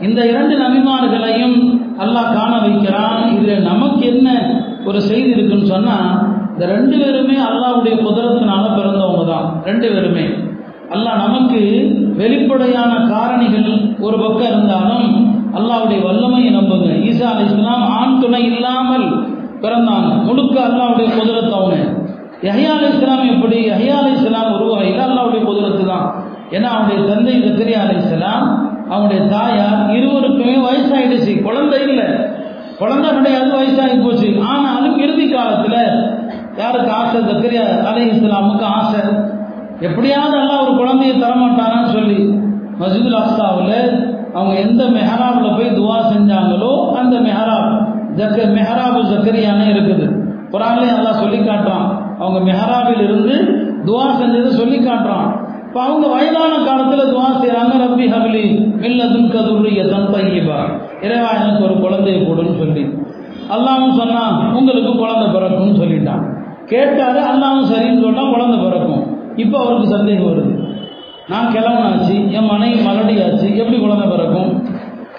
இந்த இரண்டு நபிமார்களையும் அல்லாஹ் காண வைக்கிறான். இதில் நமக்கு என்ன ஒரு செய்தி இருக்குன்னு சொன்னால் இந்த ரெண்டு பேருமே அல்லாவுடைய குதிரத்தினால பிறந்தவங்க தான். ரெண்டு பேருமே. அல்லாஹ் நமக்கு வெளிப்படையான காரணிகள் ஒரு பக்கம் இருந்தாலும் அல்லாவுடைய வல்லமையை நம்புங்க. ஈசா அலி இஸ்லாம் ஆண் துணை இல்லாமல் பிறந்தான். முழுக்க அல்லாவுடைய குதிரத்து அவனு. யஹியா அலி இஸ்லாம் எப்படி? யஹியா அலி இஸ்லாம் உருவகையில் அல்லாவுடைய குதிரத்து தான். ஏன்னா அவனுடைய தந்தை ஜக்கரியா அலி இஸ்லாம் அவனுடைய தாயார் இருவருக்குமே வயசாயிடுச்சு. குழந்தை இல்லை. குழந்தை கிடையாது வயசாகி போச்சு. ஆனாலும் இறுதி காலத்தில் யாருக்கு ஆசை? ஜக்கரியா அலி இஸ்லாமுக்கு ஆசை. எப்படியாவது எல்லாம் ஒரு குழந்தைய தரமாட்டானான்னு சொல்லி மஸ்ஜிதுல் அஸ்தாவில் அவங்க எந்த மெஹராபில் போய் துவா செஞ்சாங்களோ அந்த மெஹராப் ஜக்க மெஹராபு ஜக்கரியானே இருக்குது. குரான்லேயும் நல்லா சொல்லி காட்டுறான். அவங்க மெஹராபில் இருந்து துவா செஞ்சது சொல்லி காட்டுறான். இப்போ அவங்க வயதான காலத்தில் துவா செய்கிறாங்க ரப்பி ஹபலி மில்லதுன் கதுரிய தன் இறைவா எனக்கு ஒரு குழந்தைய போடுன்னு சொல்லி. அல்லாவும் சொன்னான் உங்களுக்கு குழந்தை பிறக்கும்னு சொல்லிட்டான். கேட்டாரு அல்லாவும் சரின்னு சொன்னால் குழந்தை பிறக்கும். இப்போ அவருக்கு சந்தேகம் வருது. நான் கிளம்புனாச்சு என் மனைவி மலடியாச்சு எப்படி குழந்தை பிறக்கும்?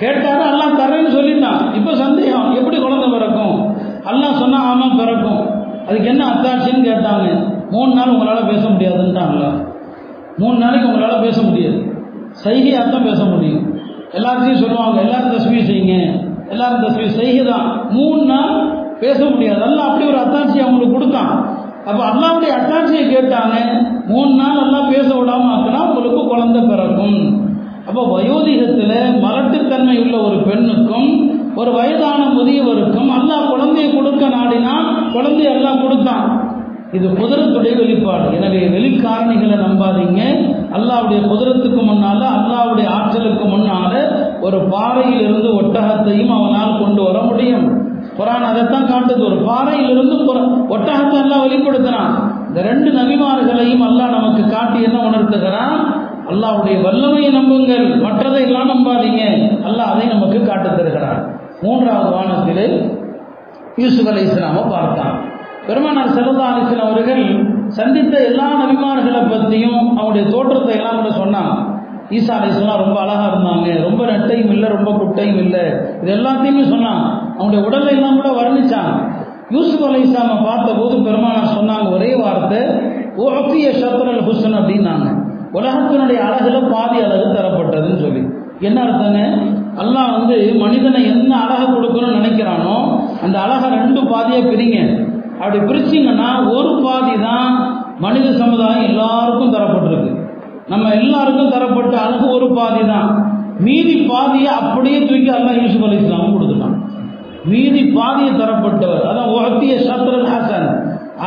கேட்டாரு எல்லாம் தரேன்னு சொல்லிட்டான். இப்போ சந்தேகம் எப்படி குழந்தை பிறக்கும்? எல்லாம் சொன்னால் ஆமாம் பிறக்கும். அதுக்கு என்ன அத்தாட்சின்னு கேட்டாங்க. மூணு நாள் உங்களால் பேச முடியாதுன்ட்டாங்களா? மூணு நாளைக்கு உங்களால் பேச முடியாது. சைகையாக தான் பேச முடியும். எல்லாத்தையும் சொல்லுவாங்க எல்லாரும் தஸ்மீ செய்யுங்க. எல்லாரும் தஸ்மீ செய்கை தான். மூணு நாள் பேச முடியாது. எல்லாம் அப்படி ஒரு அத்தாட்சி அவங்களுக்கு கொடுத்தான். அப்போ அல்லாவுடைய அத்தாட்சியை கேட்டாங்க மூணு நாள் எல்லாம் பேச விடாமல் ஆக்கினா உங்களுக்கு குழந்தை பிறக்கும். அப்போ வயோதிகத்தில் மலட்டுத்தன்மை உள்ள ஒரு பெண்ணுக்கும் ஒரு வயதான முதியவருக்கும் அல்லாஹ் குழந்தையை கொடுக்க நாடினா குழந்தை எல்லாம் கொடுத்தான். இது குதிரத்துடைய வெளிப்பாடு. எனவே வெளிக்காரணிகளை நம்பாதீங்க. அல்லாவுடைய குதிரத்துக்கு முன்னால அல்லாவுடைய ஆற்றலுக்கு முன்னால ஒரு பாறையில் இருந்து ஒட்டகத்தையும் அவனால் கொண்டு வர முடியும். குரான் அதைத்தான் காட்டுது. ஒரு பாறையிலிருந்து ஒட்டகத்தை எல்லாம் வெளிப்படுத்தினான் இந்த ரெண்டு நபிமார்களையும் அல்லாஹ் நமக்கு காட்டி என்ன உணர்த்துகிறான்? அல்லாவுடைய வல்லமையை நம்புங்கள். மற்றதை எல்லாம் நம்பாதீங்க. அல்லாஹ் அதை நமக்கு காட்டு தருகிறான். மூன்றாவது வானத்தில் யூசுப் அலி இஸ்லாமை பார்த்தான். பெருமானார் செல்லதா அலிஸ்லாம் அவர்கள் சந்தித்த எல்லா நபிமார்களை பற்றியும் அவங்களுடைய தோற்றத்தை எல்லாம் கூட சொன்னாங்க. ஈசா அலிஸ்லாம் ரொம்ப அழகாக இருந்தாங்க. ரொம்ப நெட்டையும் இல்லை ரொம்ப குட்டையும் இல்லை. இது எல்லாத்தையுமே சொன்னாங்க. அவங்களுடைய உடலை எல்லாம் கூட வர்ணிச்சாங்க. யூசுப் அலி இஸ்லாமை பார்த்தபோது பெருமானார் சொன்னாங்க ஒரே வார்த்தை ஓஃபிய ஷத்ரல் ஹுசன் அப்படின்னாங்க. உலகத்தினுடைய அழகுல பாதி அழகு தரப்பட்டதுன்னு சொல்லி. என்ன அர்த்தம்னு? அல்லாஹ் வந்து மனிதனை என்ன அழகை கொடுக்கணும்னு நினைக்கிறானோ அந்த அழகை ரெண்டு பாதியாக பிரிங்க. அப்படி பிரிச்சிங்கன்னா ஒரு பாதி தான் மனித சமுதாயம் எல்லாருக்கும் தரப்பட்டிருக்கு. நம்ம எல்லாருக்கும் தரப்பட்ட அழகு ஒரு பாதி தான். மீதி பாதியை அப்படியே தூக்கி அல்லா யூசுப் அலி இஸ்லாம் கொடுத்துட்டான். மீதி பாதியை தரப்பட்டவர் அதான் ஒத்திய சத்ரல் ஹாசன்.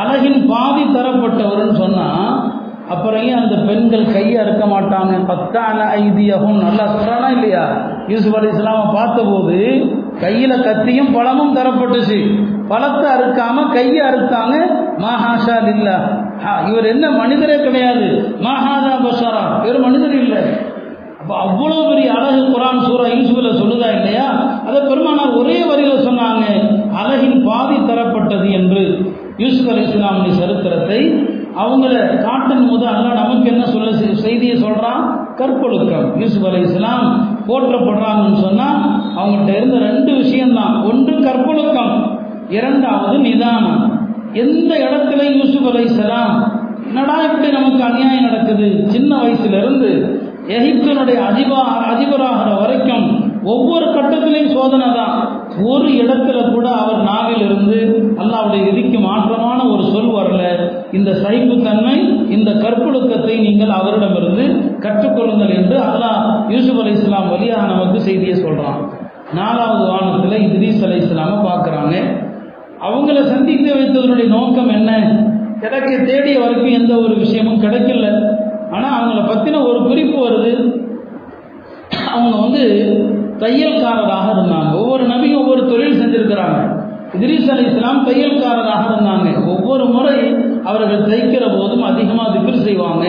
அழகின் பாதி தரப்பட்டவர்னு சொன்னால் அப்புறம் ஏன் அந்த பெண்கள் கையை அறுக்க மாட்டாங்க? பத்தான ஐதியகம் நல்லா சொல்றானா இல்லையா? யூசுப் அலி இஸ்லாமை பார்த்தபோது கையில கத்தியும் பழமும் தரப்பட்டுச்சு. பழத்தை அறுக்காம கையை அறுத்தாங்க மாஹாஷா இல்லா இவர் என்ன மனிதரே கிடையாது. மாஹாதா பஷாரா. இவர் மனிதர் இல்லை. அப்போ அவ்வளோ பெரிய அழகு குரான் சூரா யூசுஃபில் சொல்லுதா இல்லையா? அதை பெருமானார் ஒரே வரியில் சொன்னாங்க அழகின் பாதி தரப்பட்டது என்று. யூசுப் அலி இஸ்லாமின் சரித்திரத்தை அவங்கள காட்டும் போது அல்ல நமக்கு என்ன சொல்ல செய்தியை சொல்றான்? கற்பொழுக்கம். யூசுப் அலி இஸ்லாம் போற்றப்படுறாங்கன்னு சொன்னா அவங்கள்ட்ட இருந்த ரெண்டு விஷயம்தான். ஒன்று கற்பொழுக்கம் இரண்டாவது நிதானம். எந்த இடத்துல யூசுப் அலி இஸ்லாம் என்னடா இப்படி நமக்கு அநியாயம் நடக்குது? சின்ன வயசுல இருந்து எகிப்தனுடைய அதிபா அதிபராகிற வரைக்கும் ஒவ்வொரு கட்டத்திலையும் சோதனை தான். ஒரு இடத்துல கூட அவர் நாவில் இருந்து அல்லாவுடைய விதிக்கு மாற்றமான ஒரு சொல் வரல. இந்த சைப்புத்தன்மை இந்த கற்பொழுக்கத்தை நீங்கள் அவரிடமிருந்து கற்றுக்கொள்ளுங்கள் என்று அல்லாஹ் யூசுப் அலி இஸ்லாம் வழியாக நமக்கு செய்தியை சொல்றான். நாலாவது வானத்தில் இத்ரீஸ் அலி இஸ்லாமை பார்க்குறாங்க. அவங்கள சந்தித்து வைத்ததனுடைய நோக்கம் என்ன? கிடைக்க தேடிய வரைக்கும் எந்த ஒரு விஷயமும் கிடைக்கல. ஆனால் அவங்கள பற்றின ஒரு குறிப்பு வருது. அவங்க வந்து தையல்காரராக இருந்தாங்க. ஒவ்வொரு நபியும் ஒவ்வொரு தொழில் செஞ்சிருக்கிறாங்க. இதிரீஸ் அலி இஸ்லாம் தையல்காரராக இருந்தாங்க. ஒவ்வொரு முறை அவர்கள் தைக்கிற போதும் அதிகமாக திக்ர் செய்வாங்க.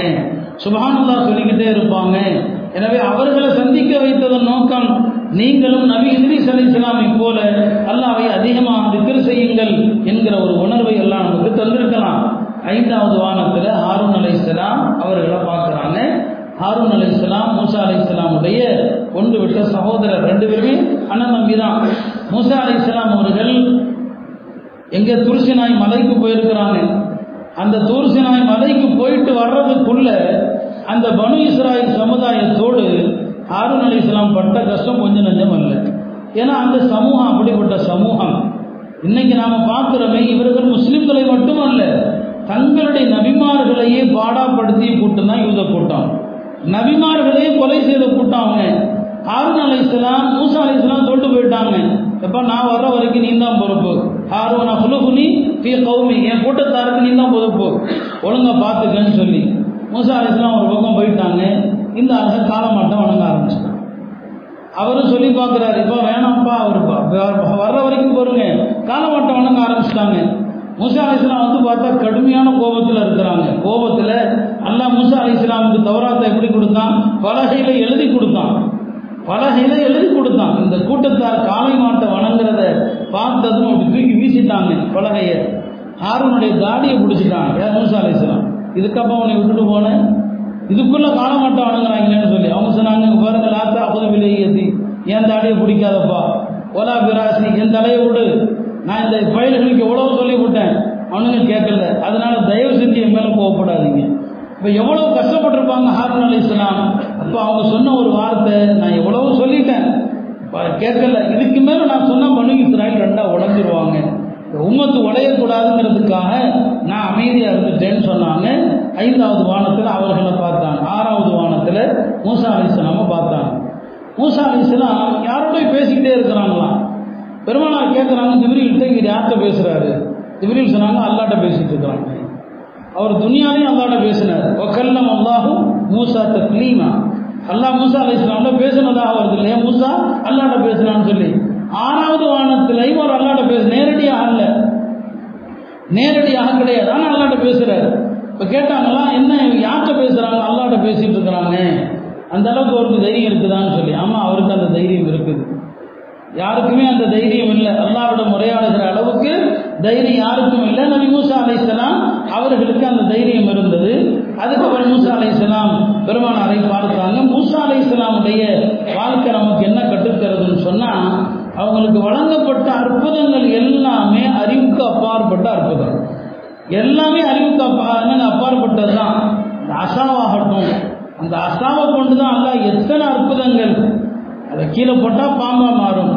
சுபானல்லா சொல்லிக்கிட்டே இருப்பாங்க. எனவே அவர்களை சந்திக்க வைத்ததன் நோக்கம் நீங்களும் நபி இதிரீஸ் அலி இஸ்லாமை போல அல்லாவை அதிகமாக திக்ர் செய்யுங்கள் என்கிற ஒரு உணர்வை எல்லாம் நமக்கு தந்திருக்கலாம். ஐந்தாவது வானத்தில் ஹாரூன் அலை இஸ்லாம் அவர்களை பார்க்குறாங்க. ஹாரூன் அலி இஸ்லாம் மூசா அலி இஸ்லாமுடைய கொண்டு விட்ட சகோதரர் ரெண்டு பேருமே அண்ணன் தம்பி தான். மூசா அலி இஸ்லாம் அவர்கள் எங்கே துருசினாய் மலைக்கு போயிருக்கிறாங்க. அந்த துருசினாய் மலைக்கு போயிட்டு வர்றதுக்குள்ள அந்த பனு இஸ்ராயல் சமுதாயத்தோடு ஹாரூன் அலி இஸ்லாம் பட்ட கஷ்டம் கொஞ்சம் நஞ்சம் அல்ல. ஏன்னா அந்த சமூகம் அப்படிப்பட்ட சமூகம். இன்னைக்கு நாம பார்க்கிறோமே இவர்கள் முஸ்லிம்களை மட்டுமல்ல தங்களுடைய நபிமார்களையே பாடாப்படுத்திய கூட்டம் தான் யூத கூட்டம். நபிமார்களே கொலை செய்த கூட்டம் அவங்க ஹாரூன் அலை இஸ்லாம் மூசா அலி இஸ்லாம் சொல்லிட்டு போயிட்டாங்க. எப்போ நான் வர்ற வரைக்கும் நீ தான் பொறுப்பு. ஹாரூன் அஹ்லுஹுனி ஃபீ கௌமி என் கூட்டத்தாருக்கு நீ தான் பொறுப்பு. ஒழுங்கா பார்த்துக்கன்னு சொல்லி. மூசா அலிஸ்லாம் ஒரு பக்கம் போயிட்டாங்க. இந்த ஆளுங்க காலமாட்டம் வணங்க ஆரம்பிச்சிட்டாங்க அவரும் சொல்லி பார்க்குறாரு இப்போ வேணாம்ப்பா அவர் வர்ற வரைக்கும் பொறுங்க. காலமாட்டம் வணங்க ஆரம்பிச்சிட்டாங்க. மூசா அலிஸ்லாம் வந்து பார்த்தா கடுமையான கோபத்தில் இருக்கிறாங்க. கோபத்தில் அல்லாஹ் மூசா அலிஸ்லாமுக்கு தௌராத்தை எப்படி கொடுத்தான்? பலகையில் எழுதி கொடுத்தான். பலகையில் எழுதி கொடுத்தான். இந்த கூட்டத்தார் காளை மாட்டை வணங்குறத பார்த்ததும் அப்படி தூக்கி வீசிட்டாங்க பலகையை. ஹாரூனுடைய தாடியை பிடிச்சிட்டாங்க. யார் மூசா அலிஸ்லாம் இதுக்கப்புறம் அவனை விட்டுட்டு போனேன். இதுக்குள்ள காண மாட்டை வணங்குறாங்களேன்னு சொல்லி அவங்க சொன்னாங்க பாருங்க லாத்தா அப்போது விலை ஏற்றி என் தாடியை பிடிக்காதப்பா? ஓலா பிராசி என் தலையை விடு. நான் இந்த பயல்களுக்கு எவ்வளவு சொல்லி விட்டேன் அவனுங்க கேட்கல. அதனால தயவு செஞ்சு என் மேலும் கோவப்படாதீங்க. இப்போ எவ்வளவு கஷ்டப்பட்டிருப்பாங்க ஹாரன் அலி இஸ்லாம். அப்போ அவங்க சொன்ன ஒரு வார்த்தை நான் எவ்வளவு சொல்லிட்டேன். கேட்கல. இதுக்கு மேல நான் சொன்னா பண்ணுங்க இஸ்ராயல் ரெண்டா உடஞ்சிருவாங்க உம்மத்து உடையக்கூடாதுங்கிறதுக்காக நான் அமைதியா இருந்துட்டேன்னு சொன்னாங்க. ஐந்தாவது வானத்தில் அவர்களை பார்த்தாங்க. ஆறாவது வானத்தில் மூசா அலிஸ்லாம பார்த்தாங்க. மூசா அலிஸ்லாம் யாரோடய பேசிக்கிட்டே இருக்கிறாங்களாம். பெருமானார் கேட்குறாங்க ஜிப்ரீல்கிட்ட இங்கே யார்கிட்ட பேசுகிறாரு ஜிப்ரீல் சொன்னாங்க அல்லாட்ட பேசிட்டு இருக்கிறாங்க. அவர் துனியாலையும் அல்லாட்ட பேசினார். ஒக்கல்லம் அல்லாஹும் மூசா தக்லீமா. அல்லா மூசா அலி இஸ்லாம்ல பேசினதாக வருது இல்லையா மூசா? அல்லாட்ட பேசினான்னு சொல்லி. ஆறாவது வானத்திலையும் ஒரு அல்லாட்ட பேச நேரடியாக அல்ல. நேரடியாக கிடையாது ஆனால் அல்லாட்ட பேசுகிறார் இப்போ கேட்டாங்களா என்ன யார்கிட்ட பேசுகிறாங்க அல்லாட்ட பேசிகிட்டு இருக்கிறாங்க. அந்த அளவுக்கு அவருக்கு தைரியம் இருக்குதான்னு சொல்லி. ஆமாம் அவருக்கு அந்த தைரியம் இருக்குது. யாருக்குமே அந்த தைரியம் இல்லை. அல்லாவிடம் உரையாடுகிற அளவுக்கு தைரியம் யாருக்கும் இல்லை. நபி மூசா அலைசலாம் அவர்களுக்கு அந்த தைரியம் இருந்தது. அதுக்கப்புறம் மூசா அலைசலாம் பெருமானாரை பார்த்தாங்க. மூசா அலைசலாமுடைய வாழ்க்கை நமக்கு என்ன கற்றுத்தருதுன்னு சொன்னா அவங்களுக்கு வழங்கப்பட்ட அற்புதங்கள் எல்லாமே அறிவுக்கு அப்பாற்பட்ட அற்புதம். எல்லாமே அறிவுக்கு அப்பா என்னங்க அப்பாற்பட்டது தான் அசாவாகட்டும். அந்த அசாவை கொண்டு தான் அல்ல எத்தனை அற்புதங்கள் அதை கீழே போட்டால் பாம்பா மாறும்.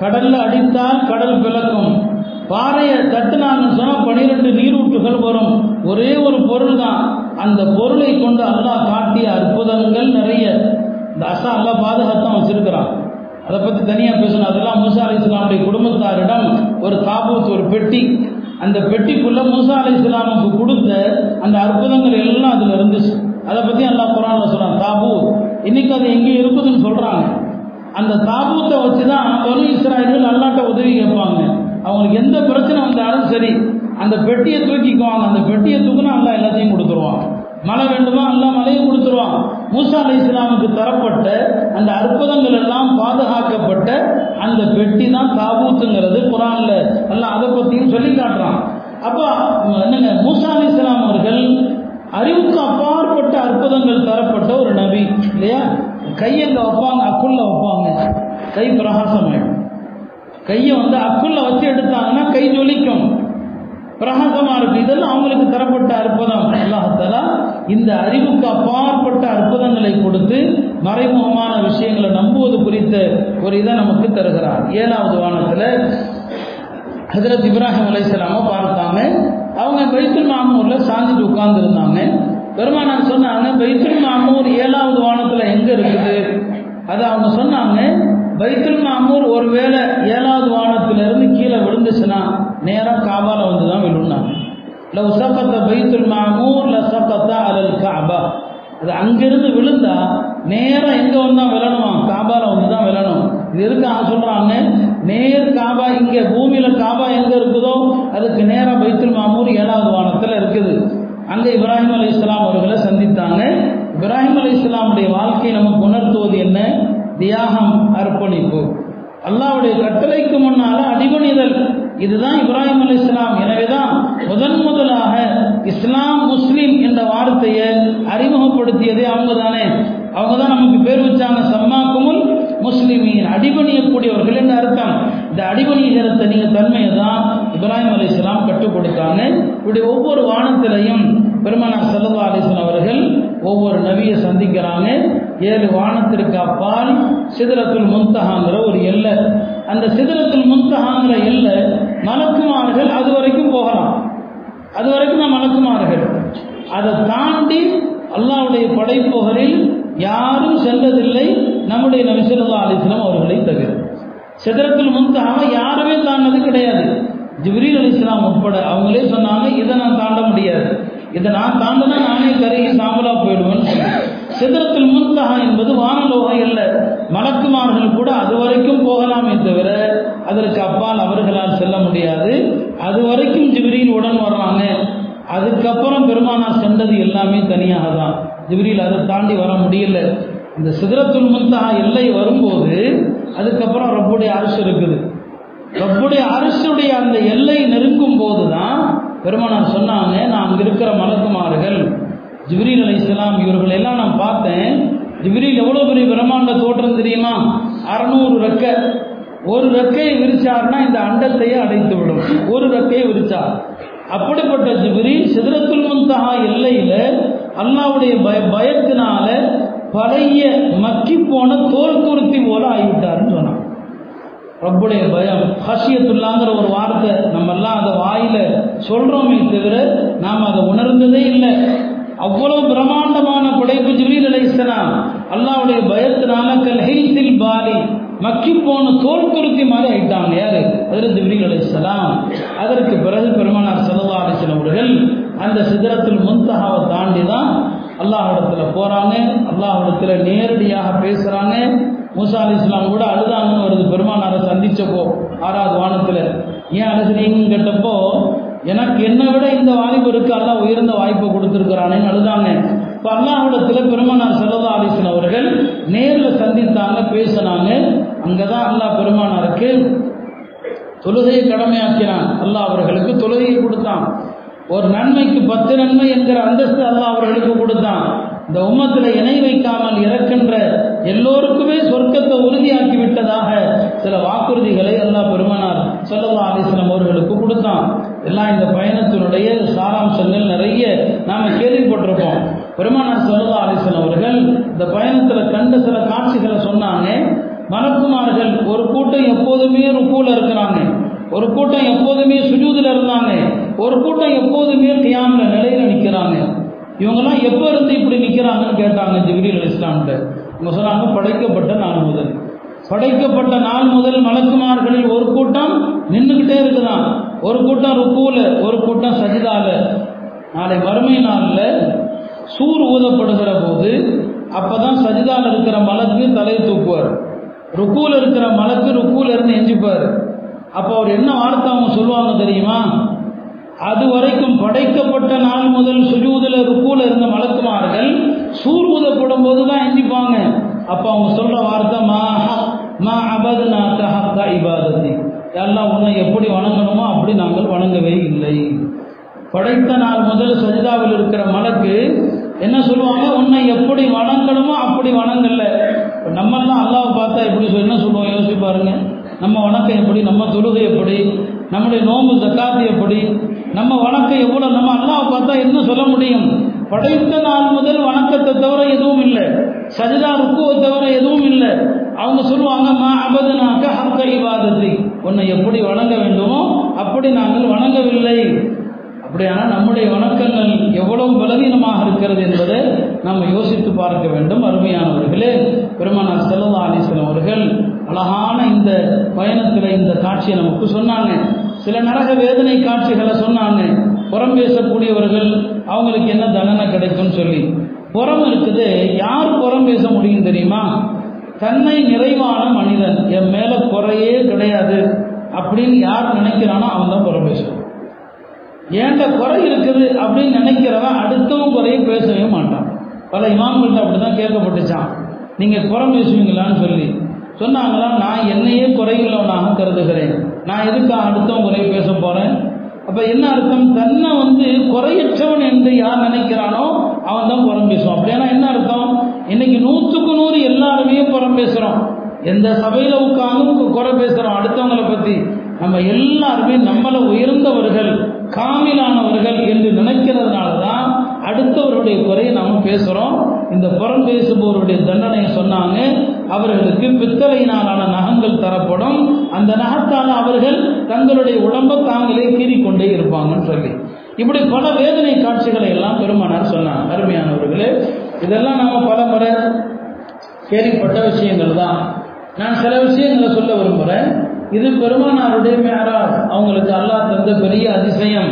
கடல்ல அடித்தால் கடல் பிளக்கும். பாறையை தட்டுனாங்கன்னு சொன்னால் பனிரெண்டு நீரூற்றுகள் வரும். ஒரே ஒரு பொருள் தான் அந்த பொருளை கொண்டு அல்லாஹ் காட்டிய அற்புதங்கள் நிறைய. இந்த அசா அல்லாஹ் பாதுகாத்தான் வச்சிருக்கிறான். அதை பற்றி தனியாக பேசணும். அதெல்லாம் மூசா அலி இஸ்லாமுடைய குடும்பத்தாரிடம் ஒரு தாபூத் ஒரு பெட்டி. அந்த பெட்டிக்குள்ள மூசா அலி இஸ்லாமுக்கு கொடுத்த அந்த அற்புதங்கள் எல்லாம் அதில் இருந்துச்சு. அதை பற்றி அல்லாஹ் குரான்ல சொல்கிறான் தாபூத். இன்னைக்கு அது எங்கேயும் இருக்குதுன்னு சொல்கிறாங்க அந்த தாபூத்தை வச்சு தான் பனு இஸ்ராயல்கள் அல்லாட்ட உதவி கேட்பாங்க. அவங்களுக்கு எந்த பிரச்சனை வந்தாலும் சரி அந்த பெட்டியை தூக்கிக்குவாங்க. அந்த பெட்டியை தூக்குனா அல்லா எல்லாத்தையும் கொடுத்துருவான். மழை வேண்டுமா? அல்லா மழையை கொடுத்துருவான். மூசா அலி இஸ்லாமுக்கு தரப்பட்ட அந்த அற்புதங்கள் எல்லாம் பாதுகாக்கப்பட்ட அந்த பெட்டி தான் தாபூத்துங்கிறது குரான்ல. எல்லாம் அதை பற்றியும் சொல்லி காட்டுறான். அப்போ என்னங்க? மூசா அலி இஸ்லாம் அவர்கள் அறிவுக்கு அப்பாற்பட்ட அற்புதங்கள் தரப்பட்ட ஒரு நபி இல்லையா? கையை அங்கே வைப்பாங்க அக்குள்ள வைப்பாங்க. கை பிரகாசமாயிடும் கையை வந்து அக்குள்ள வச்சு எடுத்தாங்கன்னா கை ஜொலிக்கும். பிரகாசமா இருக்கு. இதெல்லாம் அவங்களுக்கு தரப்பட்ட அற்புதம். அல்லாஹாலா இந்த அறிவுக்கு அப்பாற்பட்ட அற்புதங்களை கொடுத்து மறைமுகமான விஷயங்களை நம்புவது குறித்த ஒரு இதை நமக்கு தருகிறார். ஏழாவது வானத்தில் ஹஜரத் இப்ராஹிம் அலைஹிஸ்ஸலாம பார்த்தாங்க. அவங்க பைத்துல் நாமூரில் சாஞ்சிட்டு உட்கார்ந்துருந்தாங்க. பெருமானார் சொன்னாங்க பைத்துல் மாமூர் ஏழாவது வானத்தில் எங்கே இருக்குது? அது அவங்க சொன்னாங்க பைத்துல் மாமூர் ஒருவேளை ஏழாவது வானத்திலிருந்து கீழே விழுந்துச்சுன்னா நேராக காபால வந்து தான் விழுந்தாங்க. லவ் சகத்த பைத்துல் மாமூர் ல சகத்த அலல் காபா அது அங்கிருந்து விழுந்தா நேரா எங்கே வந்தால் விழணுமா? காபால வந்து தான் விழணும். இது இருக்கு சொல்கிறாங்க நேர் காபா இங்கே பூமியில் காபா எங்கே இருக்குதோ அதுக்கு நேராக பைத்துல் மாமூர் ஏழாவது வானத்தில் இருக்குது. அங்கே இப்ராஹிம் அலி இஸ்லாம் அவர்களை சந்தித்தாங்க. இப்ராஹிம் அலி இஸ்லாமுடைய வாழ்க்கை நமக்கு உணர்த்துவது என்ன? தியாகம் அர்ப்பணிப்பு. அல்லாவுடைய கட்டளைக்கு முன்னால அடிபணிதல். இதுதான் இப்ராஹிம் அலி இஸ்லாம் எனவேதான் முதன் முதலாக இஸ்லாம் முஸ்லீம் என்ற வார்த்தையை அறிமுகப்படுத்தியதே அவங்க தானே அவங்க தான் நமக்கு பேர் வச்சாங்க சம்மாக்குமுல் முஸ்லிமீன். அடிபணியக்கூடியவர்கள் என்று அர்த்தம். இந்த அடிபணிகிற நீங்க தன்மையை தான் இப்ராஹிம் அலி இஸ்லாம் கற்றுக் கொடுத்தாங்க இப்படி ஒவ்வொரு வானத்திலையும் பெருமனார் சல்லா அலிஸ்லாம் அவர்கள் ஒவ்வொரு நபியை சந்திக்கிறாங்க. ஏழு வானத்திற்கு அப்பால் சிதறத்துல் முந்தகாங்கிற ஒரு எல்லை. அந்த சிதறத்துல் முந்தகாங்கிற எல்லை மலக்குமார்கள் அது வரைக்கும் போகலாம். அது வரைக்கும் தான் மலக்குமார்கள். அதை தாண்டி அல்லாவுடைய படைப்புகளில் யாரும் சென்றதில்லை. நம்முடைய நபிசல்லா அலிஸ்லாம் அவர்களை தவிர. சிதறத்தில் முந்தாக ஜிப்ரீல் அலி இஸ்லாம் உட்பட அவங்களே சொன்னாங்க இதை நான் தாண்ட முடியாது. இதை நான் தாண்டினா நானே கருகி சாம்பலா போயிடுவேன் சிதறத்தில் முன்தகா என்பது வானலோகம் அல்ல. மலக்குமார்கள் கூட அது வரைக்கும் போகலாமே தவிர அதற்கு அப்பால் அவர்களால் செல்ல முடியாது. அது வரைக்கும் ஜிபிரியில் உடன் வர்றாங்க. அதுக்கப்புறம் பெருமானா சென்றது எல்லாமே தனியாக தான் ஜிபிரியில் அதை தாண்டி வர முடியல. இந்த சிதறத்துல் முன்தகா எல்லை வரும்போது அதுக்கப்புறம் ரப்புடைய அரசு இருக்குது. ரப்புடைய அரசுடைய அந்த எல்லை நெருங்கும் போது தான் பெருமானார் சொன்னாங்க நான் அங்கே இருக்கிற மலக்குமார்கள் ஜிப்ரீல் அலி இஸ்லாம் இவர்கள் எல்லாம் நான் பார்த்தேன். ஜிப்ரீல் எவ்வளோ பெரிய பிரம்மாண்ட தோற்றம் தெரியுமா? அறநூறு ரெக்கை. ஒரு ரெக்கையை விரிச்சார்னா இந்த அண்டத்தையே அடைத்து விடும். ஒரு ரெக்கையை விரிச்சார். அப்படிப்பட்ட ஜிப்ரீல் சிதறத்துல் முந்தகா எல்லையில அல்லாவுடைய பய பயத்தினால பழைய மக்கி போன தோல் குருத்தி போல ஆகிவிட்டாருன்னு சொன்னான். ரப்புடைய பயம். ஹஷியத்துல்லாங்கிற ஒரு வார்த்தை. நம்ம எல்லாம் அதை வாயில சொல்றோமே தவிர நாம் அதை உணர்ந்ததே இல்லை. அவ்வளவு பிரம்மாண்டமான படைப்பு ஜிபீல் அலைஹிஸ்ஸலாம் அல்லாவுடைய பயத்தினால கல்ஹெய்த்தில் பாலி. மக்கி போன தோல் துருத்தி மாதிரி ஆயிட்டாங்க. யாரு? அதில் ஜிப்ரீல் அலைசலாம் அதற்கு பிறகு பெருமானார் சல்லா அலிஸ்லாம் அவர்கள் அந்த சிதறத்தில் முன்தகாவை தாண்டி தான் அல்லாஹிடத்துல போறாங்க அல்லாஹிடத்துல நேரடியாக பேசுறாங்க மூசா அலி இஸ்லாம் கூட அழுதாங்கன்னு வருது. பெருமானாரை சந்திச்சப்போ ஆறாவது வானத்துல. ஏன் அழுகிறீங்கன்னு கேட்டப்போ எனக்கு என்னை விட இந்த வாய்ப்பு அல்லாஹ் உயர்ந்த வாய்ப்பை கொடுத்துருக்கிறானேன்னு அழுதாங்க. இப்போ அல்லாஹிடத்தில் பெருமானார் செல்லதா அலிஸ்லாம் அவர்கள் நேரில் சந்தித்தாங்க பேசினாங்க. அங்கே தான் அல்லாஹ் பெருமானாருக்கு தொழுகையை கடமையாக்கினான். அல்லாஹ் அவர்களுக்கு தொழுகையை கொடுத்தான். ஒரு நன்மைக்கு பத்து நன்மை என்கிற அந்தஸ்து அல்லாஹ் அவர்களுக்கு கொடுத்தான். இந்த உம்மத்தில் இணை வைக்காமல் இறக்கின்ற எல்லோருக்குமே சொர்க்கத்தை உறுதியாக்கி விட்டதாக சில வாக்குறுதிகளை அல்லாஹ் பெருமானார் சொல்லல்லா அலிஸ்லாம் அவர்களுக்கு கொடுத்தான். எல்லாம் இந்த பயணத்தினுடைய சாராம்சங்கள் நிறைய நாம் கேள்விப்பட்டிருப்போம். பெருமானார் சொல்லல்லா அலிஸ்லாம் அவர்கள் இந்த பயணத்தில் கண்ட சில காட்சிகளை சொன்னாங்க. மலக்குமார்கள் ஒரு கூட்டம் எப்போதுமே ருக்கூல இருக்கிறாங்க. ஒரு கூட்டம் எப்போதுமே சுஜூதில் இருந்தாங்க. ஒரு கூட்டம் எப்போதுமே கியாமில் நிலையில் நிற்கிறாங்க இவங்கெல்லாம் எப்போ இருந்து இப்படி நிற்கிறாங்கன்னு கேட்டாங்க ஜிப்ரீல் அலி இஸ்லாம்கிட்ட. இவங்க சொன்னாங்க படைக்கப்பட்ட நாள் முதல். படைக்கப்பட்ட நாள் முதல் மலக்குமார்களில் ஒரு கூட்டம் நின்றுக்கிட்டே இருக்குதான். ஒரு கூட்டம் ருக்கூல ஒரு கூட்டம் சஜிதால. நாளை வறுமை நாளில் சூர் ஊதப்படுகிற போது அப்பதான் சஜிதால இருக்கிற மலக்கு தலையை தூக்குவார். ருக்கூல இருக்கிற மலக்கு ருக்கூல இருந்து எஞ்சிப்பார். அப்போ அவர் என்ன வார்த்தை அவங்க சொல்லுவாங்க தெரியுமா? அது வரைக்கும் படைக்கப்பட்ட நாள் முதல் சுஜூதில் ருக்கூல இருந்த மலக்குமார்கள் சூர் ஊதப்படும் போது தான் எந்திப்பாங்க. அப்போ அவங்க சொல்ற வார்த்தை மா மா அபது கஹக்கா இபாதத்தி. எல்லாம் உன்னை எப்படி வணங்கணுமோ அப்படி நாங்கள் வணங்கவே இல்லை. படைத்த நாள் முதல் சஜிதாவில் இருக்கிற மலக்கு என்ன சொல்லுவாங்க? உன்னை எப்படி வணங்கணுமோ அப்படி வணங்கல நம்மெல்லாம் அல்லாவை பார்த்தா எப்படி சொல்லி என்ன சொல்லுவோம்? யோசிச்சு பாருங்கள் நம்ம வணக்கம் எப்படி நம்ம தொழுகை எப்படி நம்முடைய நோம்பு ஜக்காத்து எப்படி நம்ம வணக்கம் எவ்வளோ நம்ம அல்லாவை பார்த்தா என்ன சொல்ல முடியும்? படைத்த நாள் முதல் வணக்கத்தை தவிர எதுவும் இல்லை. சஜிதா ருக்குவை தவிர எதுவும் இல்லை. அவங்க சொல்லுவாங்க மா அபதுனாக்க ஹக்க இவாதத்தை உன்னை எப்படி வணங்க வேண்டுமோ அப்படி நாங்கள் வணங்கவில்லை. அப்படியானால் நம்முடைய வணக்கங்கள் எவ்வளவு பலவீனமாக இருக்கிறது என்பதை நாம் யோசித்து பார்க்க வேண்டும். அருமையானவர்களே பெருமானார் செல்லல்லா அலிஸ்லாம் அவர்கள் அழகான இந்த பயணத்தில் இந்த காட்சியை நமக்கு சொன்னாங்க. சில நரக வேதனை காட்சிகளை சொன்னாங்க. புறம் பேசக்கூடியவர்கள் அவங்களுக்கு என்ன தண்டனை கிடைக்கும்னு சொல்லி. புறம் இருக்குது யார் புறம் பேச முடியும் தெரியுமா? தன்னை நிறைவான மனிதன் என் மேல குறையே கிடையாது அப்படின்னு யார் நினைக்கிறானோ அவன் தான் புறம் பேசுவான். ஏண்ட குறை இருக்குது அப்படின்னு நினைக்கிறவன் அடுத்தவன் குறையை பேசவே மாட்டான். பல இமாம்கள்ட்ட அப்படி தான் கேட்கப்பட்டுச்சான் நீங்கள் குறை பேசுவீங்களான்னு சொல்லி. சொன்னாங்களா நான் என்னையே குறையுள்ளவனாக கருதுகிறேன். நான் எதுக்காக அடுத்தவன் குறை பேச போகிறேன் அப்போ என்ன அர்த்தம்? தன்னை வந்து குறையற்றவன் என்று யார் நினைக்கிறானோ அவன் தான் புறம் பேசுவான். அப்படின்னா என்ன அர்த்தம்? இன்னைக்கு நூற்றுக்கு நூறு எல்லாருமே புறம் பேசுகிறோம் எந்த சபையில் உட்காந்து குறை பேசுகிறோம் அடுத்தவங்களை பற்றி நம்ம எல்லாருமே நம்மளை உயர்ந்தவர்கள் காமிலானவர்கள் என்று நினைக்கிறதுனால தான் அடுத்தவருடைய குறையை நாம் பேசுகிறோம் இந்த புறம் பேசுபவருடைய தண்டனையை சொன்னாங்க. அவர்களுக்கு பித்தளையினாலான நகங்கள் தரப்படும். அந்த நகத்தால் அவர்கள் தங்களுடைய உடம்பை தாங்களே கீறிக்கொண்டே இருப்பாங்கன்னு சொல்லி. இப்படி பல வேதனை காட்சிகளை எல்லாம் பெருமானார் சொன்னாங்க அருமையானவர்களே இதெல்லாம் நாம பல முறை கேள்விப்பட்ட விஷயங்கள் தான். நான் சில விஷயங்களை சொல்ல விரும்புகிறேன் இது பெருமானாருடைய மேராஜ் அவங்களுக்கு அல்லாஹ் தந்த பெரிய அதிசயம்.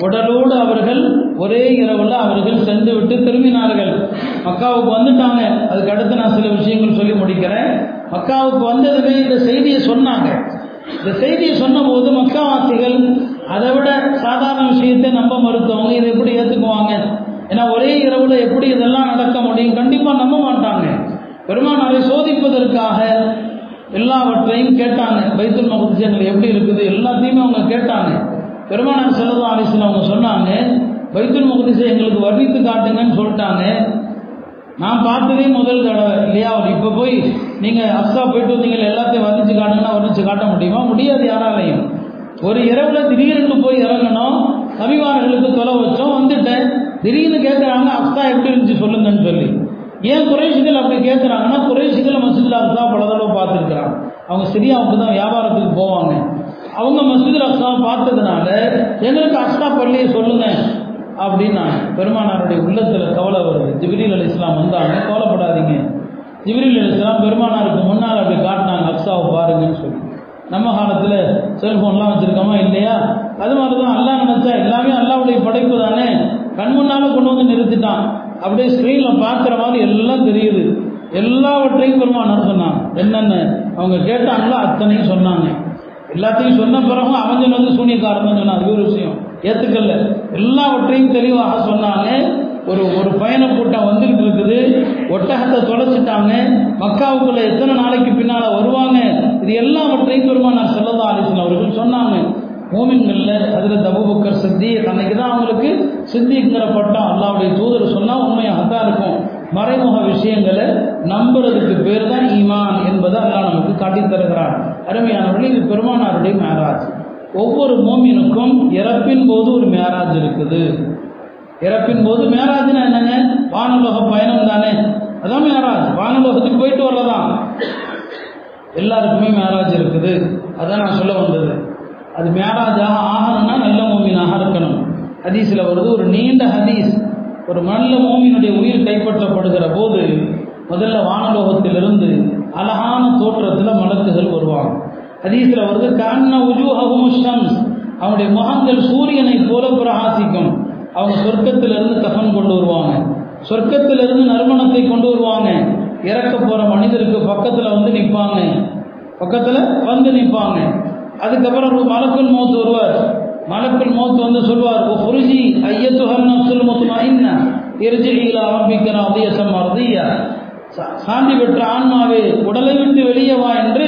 உடலோடு அவர்கள் ஒரே இரவுல அவர்கள் சென்று விட்டு திரும்பினார்கள். மக்காவுக்கு வந்துட்டாங்க. அதுக்கு அடுத்து நான் சில விஷயங்கள் சொல்லி முடிக்கிறேன். மக்காவுக்கு வந்ததுமே இந்த செய்தியை சொன்னாங்க. இந்த செய்தியை சொன்னபோது மக்காவாசிகள் அதை விட சாதாரண விஷயத்தை நம்ப மறுத்தவங்க இதை எப்படி ஏற்றுக்குவாங்க ஏன்னா ஒரே இரவுல எப்படி இதெல்லாம் நடக்க முடியும்? கண்டிப்பாக நம்ப மாட்டாங்க. பெருமானாரை சோதிப்பதற்காக எல்லாவற்றையும் கேட்டாங்க. பைத்துல் மகுதிசங்கள் எப்படி இருக்குது? எல்லாத்தையுமே அவங்க கேட்டாங்க. பெருமானார் செல்லதா அலிஸ்லாம் அவங்க சொன்னாங்க பைத்துல் முகதிசை எங்களுக்கு வர்ணித்து காட்டுங்கன்னு சொல்லிட்டாங்க. நான் பார்த்ததே முதல் தடவை இல்லையா? அவர் இப்போ போய் நீங்கள் அஸ்தா போயிட்டு வந்தீங்க எல்லாத்தையும் வர்ணித்து காட்டுங்கன்னா வர்ணித்து காட்ட முடியுமா? முடியாது யாராலையும். ஒரு இரவுல திடீர்னு போய் இறங்கணும் நபிமார்களுக்கு தொலை வச்சோம் வந்துட்டேன். திடீர்னு கேட்குறாங்க அஸ்தா எப்படி இருந்துச்சு சொல்லுங்கன்னு சொல்லி. ஏன் குறைஷிகள் அப்படி கேட்குறாங்கன்னா குறைஷிகள் மசூதில் அஸ்ஸா பல தடவை பார்த்துருக்குறாங்க. அவங்க சிரியாவுக்கு தான் வியாபாரத்துக்கு போவாங்க. அவங்க மசூதில் அஸ்ஸா பார்த்ததுனால எங்களுக்கு அஸ்லா பள்ளியை சொல்லுங்க அப்படின்னு பெருமானாருடைய உள்ளத்தில் கவலை வருது. ஜிபிரில் அலி இஸ்லாம் வந்தாங்க. கவலைப்படாதீங்க. ஜிபிரில் அலி இஸ்லாம் பெருமானாருக்கு முன்னால் அப்படி காட்டினாங்க அப்சாவை பாருங்கன்னு சொல்லி. நம்ம காலத்தில் செல்ஃபோன்லாம் வச்சுருக்கோமா இல்லையா? அது மாதிரி தான் அல்லா நினச்சா எல்லாமே அல்லாவுடைய படைப்பு தானே. கண் முன்னால் கொண்டு வந்து நிறுத்திட்டான். அப்படியே ஸ்க்ரீனில் பார்க்குற மாதிரி எல்லாம் தெரியுது. எல்லாவற்றையும் பெருமானார் சொன்னாங்க. என்னென்ன? அவங்க கேட்டாங்களோ? அத்தனையும் சொன்னாங்க. எல்லாத்தையும் சொன்ன பிறகும் அவஞ்சன் வந்து சூனியக்காரன் தான் சொன்னான். அது ஒரு விஷயம். ஏற்றுக்கல எல்லாவற்றையும் தெளிவாக சொன்னாங்க ஒரு ஒரு பயண கூட்டம் வந்துகிட்டு இருக்குது. ஒட்டகத்தை தொலைச்சிட்டாங்க. மக்காவுக்குள்ள எத்தனை நாளைக்கு பின்னால வருவாங்க? இது எல்லாவற்றையும் பெருமானார் செல்லதா அலிசன் அவர்கள் சொன்னாங்க. மூமின்கள்ல அதில் தபுபக்கர் சித்தி அன்னைக்கு தான் அவங்களுக்கு சித்திங்கிற பட்டம் அல்லாவுடைய தூதர் சொன்னால் உண்மையாக தான் இருக்கும். மறைமுக விஷயங்களை நம்புறதுக்கு பேர் தான் ஈமான் என்பதை அல்லா நமக்கு காட்டித் தருகிறான். அருமையானவர்கள் இது பெருமானாருடைய மேராஜ். ஒவ்வொரு மோமினுக்கும் இறப்பின் போது ஒரு மேராஜ் இருக்குது. இறப்பின் போது மேராஜ்னா என்னங்க? வானலோக பயணம் தானே. அதான் மேராஜ். வானலோகத்துக்கு போயிட்டு வரலாம். எல்லாருக்குமே மேராஜ் இருக்குது. அதான் நான் சொல்ல வந்தது. அது மேராஜாக ஆகணும்னா நல்ல மோமினாக இருக்கணும். ஹதீஸில் வருது ஒரு நீண்ட ஹதீஸ். ஒரு நல்ல மோமினுடைய உயிர் கைப்பற்றப்படுகிற போது முதல்ல வானலோகத்திலிருந்து அழகான தோற்றத்தில் மலக்குகள் வருவாங்க. அதீசில் வருது கண்ண உஜூஹகும் ஷம்ஸ். அவனுடைய முகங்கள் சூரியனை போல பிரகாசிக்கும். அவங்க சொர்க்கத்திலிருந்து கஃன் கொண்டு வருவாங்க. சொர்க்கத்திலிருந்து நறுமணத்தை கொண்டு வருவாங்க. இறக்க போகிற மனிதருக்கு பக்கத்தில் வந்து நிற்பாங்க. பக்கத்தில் வந்து நிற்பாங்க. அதுக்கப்புறம் மலக்குள் மௌத்து வருவார். மலக்குள் மோத்து வந்து சொல்வார் ஓ புருஜி ஐயத்துஹல் நப்சுல் என்ன இருஜிலா ஆரம்பிக்கிற அதியசம் அர்தியா சாந்தி பெற்ற ஆன்மாவே உடலை விட்டு வெளியே வா என்று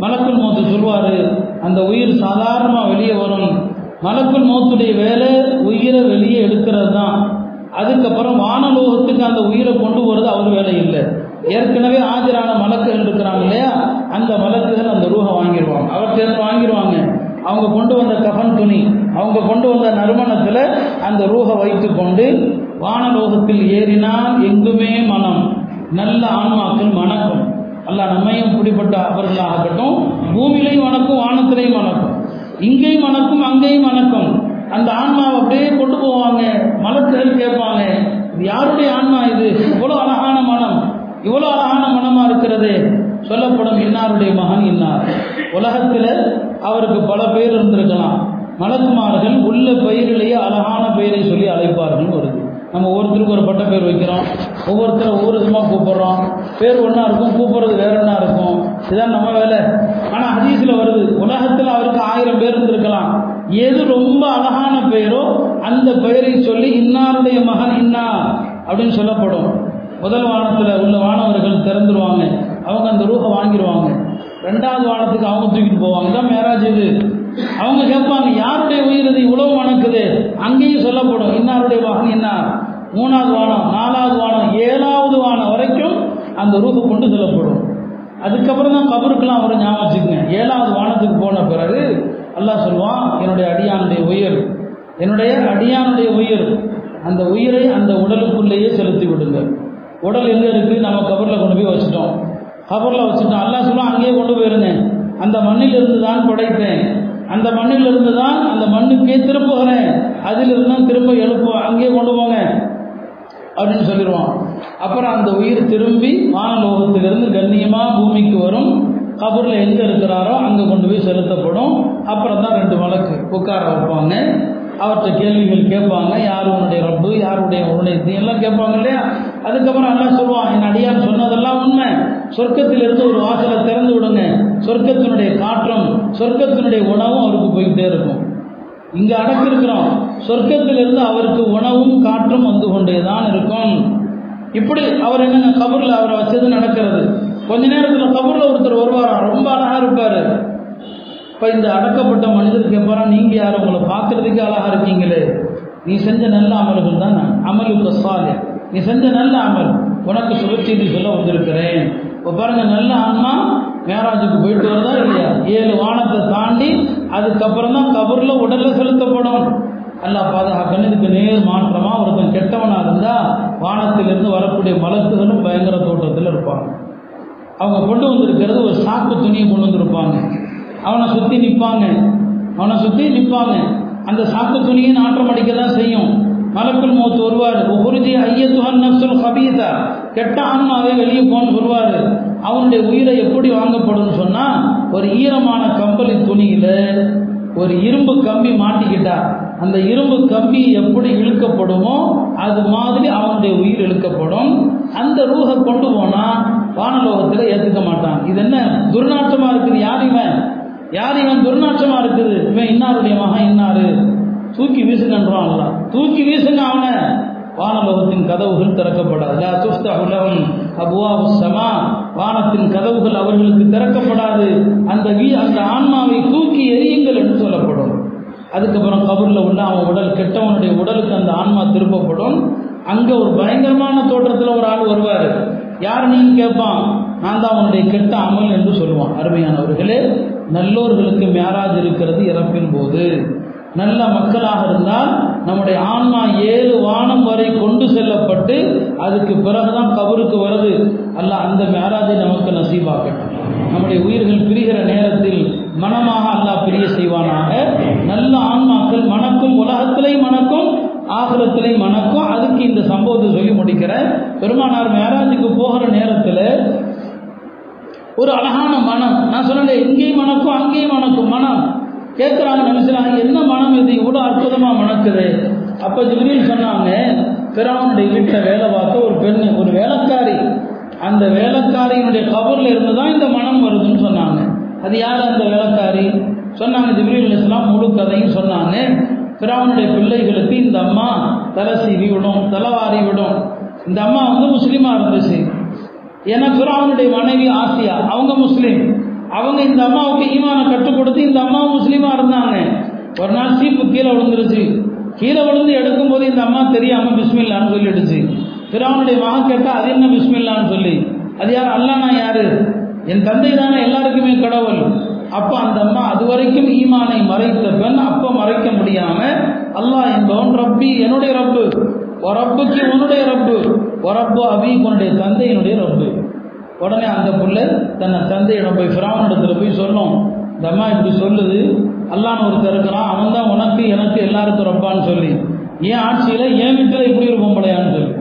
மலக்குள் மௌத்து சொல்வார். அந்த உயிர் சாதாரணமாக வெளியே வரும். மலக்குள் மௌத்துடைய வேலை உயிரை வெளியே எடுக்கிறது தான். அதுக்கப்புறம் வானலோகத்துக்கு அந்த உயிரை கொண்டு போகிறது அவர் வேலை இல்லை. ஏற்கனவே ஆஜரான மலக்குகள் இருக்கிறாங்க இல்லையா? அந்த மலக்குகள் அந்த ரூஹை வாங்கிடுவாங்க. அவர்கிட்ட வாங்கிடுவாங்க. அவங்க கொண்டு வந்த கஃபன் துணி அவங்க கொண்டு வந்த நறுமணத்தில் அந்த ரூஹை வைத்து கொண்டு வானலோகத்தில் ஏறினால் எங்குமே மனம் நல்ல ஆன்மாக்கள் மணக்கும். அல்ல நம்மையும் பிடிப்பட்ட அவர்களாகட்டும் பூமியிலையும் வணக்கும் வானத்திலையும் வணக்கும் இங்கேயும் வணக்கும் அங்கேயும் வணக்கம் அந்த ஆன்மாவை அப்படியே கொண்டு போவாங்க மலக்குகள் கேட்பாங்க. இது யாருடைய ஆன்மா இது? இவ்வளோ அழகான மனம். இவ்வளோ அழகான மனமா இருக்கிறது. சொல்லப்படும் இன்னாருடைய மகன் இன்னார். உலகத்தில் அவருக்கு பல பேர் இருந்திருக்கலாம். மலக்குமார்கள் உள்ள பெயரிலேயே அழகான பெயரை சொல்லி அழைப்பார்கள் வருது. நம்ம ஒவ்வொருத்தருக்கும் ஒரு பட்ட பேர் வைக்கிறோம். ஒவ்வொருத்தரும் ஒவ்வொரு விதமாக கூப்பிடுறோம். பேர் ஒன்றா இருக்கும் கூப்பிட்றது வேற ஒன்றா இருக்கும். இதுதான் நம்ம வேலை. ஆனால் ஹதீஸில் வருது உலகத்தில் அவருக்கு ஆயிரம் பேர் இருந்திருக்கலாம். எது ரொம்ப அழகான பெயரோ அந்த பெயரை சொல்லி இன்னாருடைய மகன் இன்னா அப்படின்னு சொல்லப்படும். முதல் வானத்தில் உள்ள வானவர்கள் திறந்துருவாங்க. அவங்க அந்த ரூஹை வாங்கிடுவாங்க ரெண்டாவது வானத்துக்கு அவங்க தூக்கிட்டு போவாங்க. தான் மேராஜ் இது. அவங்க கேட்பாங்க யாருடைய உயிர் இது? இவ்வளவு வணக்குது அங்கேயும் சொல்லப்படும் இன்னாருடைய வாகனம் என்ன? மூணாவது வானம் நாலாவது வானம் ஏழாவது வானம் வரைக்கும் அந்த ரூபை கொண்டு செல்லப்படும். அதுக்கப்புறம் தான் கபருக்கெல்லாம் அவரை ஞாபகம் வச்சுக்கோங்க. ஏழாவது வானத்துக்கு போன பிறகு அல்லாஹ் சொல்லுவான் என்னுடைய அடியானுடைய உயிர் என்னுடைய அடியானுடைய உயிர் அந்த உயிரை அந்த உடலுக்குள்ளேயே செலுத்தி விடுங்கள் உடல் எங்கே இருக்குது நம்ம கபரில் கொண்டு போய் வச்சுட்டோம். கபரில் வச்சுட்டோம். எல்லாம் சொல்லுவோம் அங்கேயே கொண்டு போயிருங்க அந்த மண்ணிலிருந்து தான் படைத்தேன். அந்த மண்ணிலிருந்து தான் அந்த மண்ணுக்கே திருப்புகிறேன் அதிலிருந்து தான் திரும்ப எழுப்புவோம் அங்கேயே கொண்டு போங்க. அப்படின்னு சொல்லிடுவான். அப்புறம் அந்த உயிர் திரும்பி வானலோகத்திலிருந்து கண்ணியமாக பூமிக்கு வரும். கபூரில் எங்கே இருக்கிறாரோ அங்கே கொண்டு போய் செலுத்தப்படும். அப்புறம் தான் ரெண்டு வழக்கு. உட்கார வைப்பாங்க. அவர்கிட்ட கேள்விகள் கேட்பாங்க. யார் உன்னுடைய ரப்பு? யாருடைய உன்னுடைய எல்லாம் கேட்பாங்க இல்லையா? அதுக்கப்புறம் எல்லாம் சொல்லுவான் என் அடியார் சொன்னதெல்லாம் உண்மை. சொர்க்கத்திலிருந்து ஒரு வாசலை திறந்து விடுங்க. சொர்க்கத்தினுடைய காற்றம் சொர்க்கத்தினுடைய உணவும் அவருக்கு போய்கிட்டே இருக்கும். இங்கே அடக்கிருக்கிறோம் சொர்க்கத்திலிருந்து அவருக்கு உணவும் காற்றும் வந்து கொண்டே தான் இருக்கும். இப்படி அவர் என்னங்க கபூரில் அவரை வச்சது நடக்கிறது. கொஞ்ச நேரத்தில் கபூரில் ஒருத்தர் வருவாராம் ரொம்ப அழகாக இருப்பார். இப்போ இந்த அடக்கப்பட்ட மனிதர் கேட்பாரா நீங்கள் யார்? உங்களை பார்க்கறதுக்கே அழகா இருக்கீங்களே. நீ செஞ்ச நல்ல அமல்கள் தான் அமலுக்கு சாலை நீ செஞ்ச நல்ல அமல். உனக்கு சுபச்செய்தி சொல்ல வந்திருக்கிறேன். இப்போ பாருங்க நல்ல ஆன்மா மேராஜுக்கு போயிட்டு வருதா இல்லையா? ஏழு வானத்தை தாண்டி அதுக்கப்புறம் தான் கபரில் உடலில் செலுத்தப்படும். அல்லாஹ் பாதுகாக்கணும். இதுக்கு நேர் மாற்றமாக ஒருத்தன் கெட்டவனாக இருந்தால் வானத்திலிருந்து வரக்கூடிய மலத்துகளும் பயங்கர தோட்டத்தில் இருப்பாங்க. அவங்க கொண்டு வந்திருக்கிறது ஒரு சாக்கு துணியை கொண்டு வந்திருப்பாங்க. அவனை சுற்றி நிற்பாங்க அவனை சுற்றி நிற்பாங்க அந்த சாக்கு துணியை நாற்றம் அடிக்க தான் செய்யும். மலக்குள் மௌத்து வருவார். உருஜி ஐயத்துஹன் நப்சுல் ஹபீதா கெட்ட ஆன்மாவே வெளியே போன்னு சொல்வார். அவனுடைய உயிரை எப்படி வாங்கப்படும் சொன்னால் ஒரு ஈரமான கம்பளி துணியில் ஒரு இரும்பு கம்பி மாட்டிக்கிட்டா அந்த இரும்பு கம்பி எப்படி இழுக்கப்படுமோ அது மாதிரி அவனுடைய உயிர் இழுக்கப்படும். அந்த ரூஹை கொண்டு போனால் வானலோகத்தில் ஏற்றுக்க மாட்டான். இது என்ன துர்நாற்றமாக இருக்குது யார் இவன்? யார் இவன் துர்நாற்றமாக இருக்குது? இவன் இன்னாருடைய மகன் இன்னாரு? தூக்கி வீசுங்கன்றான் அல்ல. தூக்கி வீசுங்க அவனை. வானலோகத்தின் கதவுகள் திறக்கப்படாது. லா துஃப்தஹு லஹும் வானத்தின் கதவுகள் அவர்களுக்கு திறக்கப்படாது. அந்த வீ அந்த ஆன்மாவை தூக்கி எரியுங்கள் என்று சொல்லப்படும். அதுக்கப்புறம் கபூரில் உள்ள அவன் உடல் கெட்டவனுடைய உடலுக்கு அந்த ஆன்மா திருப்பப்படும். அங்கே ஒரு பயங்கரமான தோற்றத்தில் ஒரு ஆள் வருவார். யார் நீங்க கேட்பான் நான் தான் அவனுடைய கெட்ட அமல் என்று சொல்லுவான். அருமையானவர்களே நல்லோர்களுக்கு மேராஜ் இருக்கிறது இறப்பின் போது. நல்ல மக்களாக இருந்தால் நம்முடைய ஆன்மா ஏழு வானம் வரை கொண்டு செல்லப்பட்டு அதுக்கு பிறகுதான் கபருக்கு வருது அல்ல அந்த மேராஜை நமக்கு நசீபாக்கட்டும். நம்முடைய உயிர்கள் பிரிகிற நேரத்தில் மனமாக அல்லாஹ் பிரிய செய்வானாக. நல்ல ஆன்மாக்கள் மணக்கும் உலகத்திலே மணக்கும் ஆகிரத்திலே மணக்கும். அதுக்கு இந்த சம்பவத்தை சொல்லி முடிக்கிற பெருமானார் மேராஜுக்கு போகிற நேரத்தில் ஒரு அழகான மனம். நான் சொன்னேன் இங்கேயும் மணக்கும் அங்கேயும் மணக்கும் மனம். கேட்குறாங்க நினைச்சாங்க என்ன மனம் இது? இவ்வளோ அற்புதமாக மணக்குது. அப்போ ஜிபிரியில் சொன்னாங்க பிறவனுடைய வீட்டில் வேலை பார்த்த ஒரு பெண் ஒரு வேலைக்காரி. அந்த வேலைக்காரியினுடைய கபரில் இருந்து தான் இந்த மனம் வருதுன்னு சொன்னாங்க. அது யார் அந்த வேலைக்காரி? சொன்னாங்க ஜிப்ரீல் இஸ்லாம் முழு கதையும் சொன்னாங்க. பிறவனுடைய பிள்ளைகளுக்கு இந்த அம்மா தலை சீவி விடும் தலைவாரி விடும். இந்த அம்மா வந்து முஸ்லீமாக இருந்துச்சு. ஏன்னா பிறவனுடைய மனைவி ஆசியா அவங்க முஸ்லீம். அவங்க இந்த அம்மாவுக்கு ஈமானை கற்றுக் கொடுத்து இந்த அம்மா முஸ்லீமாக இருந்தாங்க. ஒரு நாள் சீப்பு கீழே விழுந்துருச்சு. கீழே விழுந்து எடுக்கும் போது இந்த அம்மா தெரியாமல் பிஸ்மில்லான்னு சொல்லிடுச்சு. பிறவனுடைய மகன் கேட்டால் அது என்ன பிஸ்மில்லான்னு சொல்லி. அது யார்? அல்லானா யாரு? என் தந்தை தானே எல்லாருக்குமே கடவுள். அப்போ அந்த அம்மா அது வரைக்கும் ஈமானை மறைத்த பெண் அப்போ மறைக்க முடியாம அல்லாஹ் என்பவன் ரப்பி என்னுடைய ரப்பு. ரப்புக்கு உன்னுடைய ரப்பு ஒரப்பு அபி உன்னுடைய தந்தையினுடைய ரப்பு. உடனே அந்த புள்ள தன்னை தந்தையிடம் போய் ஃபிராவனிடத்தில் போய் சொல்லும். இந்த அம்மா இப்படி சொல்லுது. அல்லான்னு ஒருத்தர் இருக்கிறான். அவன் தான் உனக்கு எனக்கு எல்லாருக்கும் ரப்பான்னு சொல்லி. ஏன் ஆட்சியில் ஏன் வீட்டில் இப்படி ஒரு பொம்பளையான்னு சொல்லி.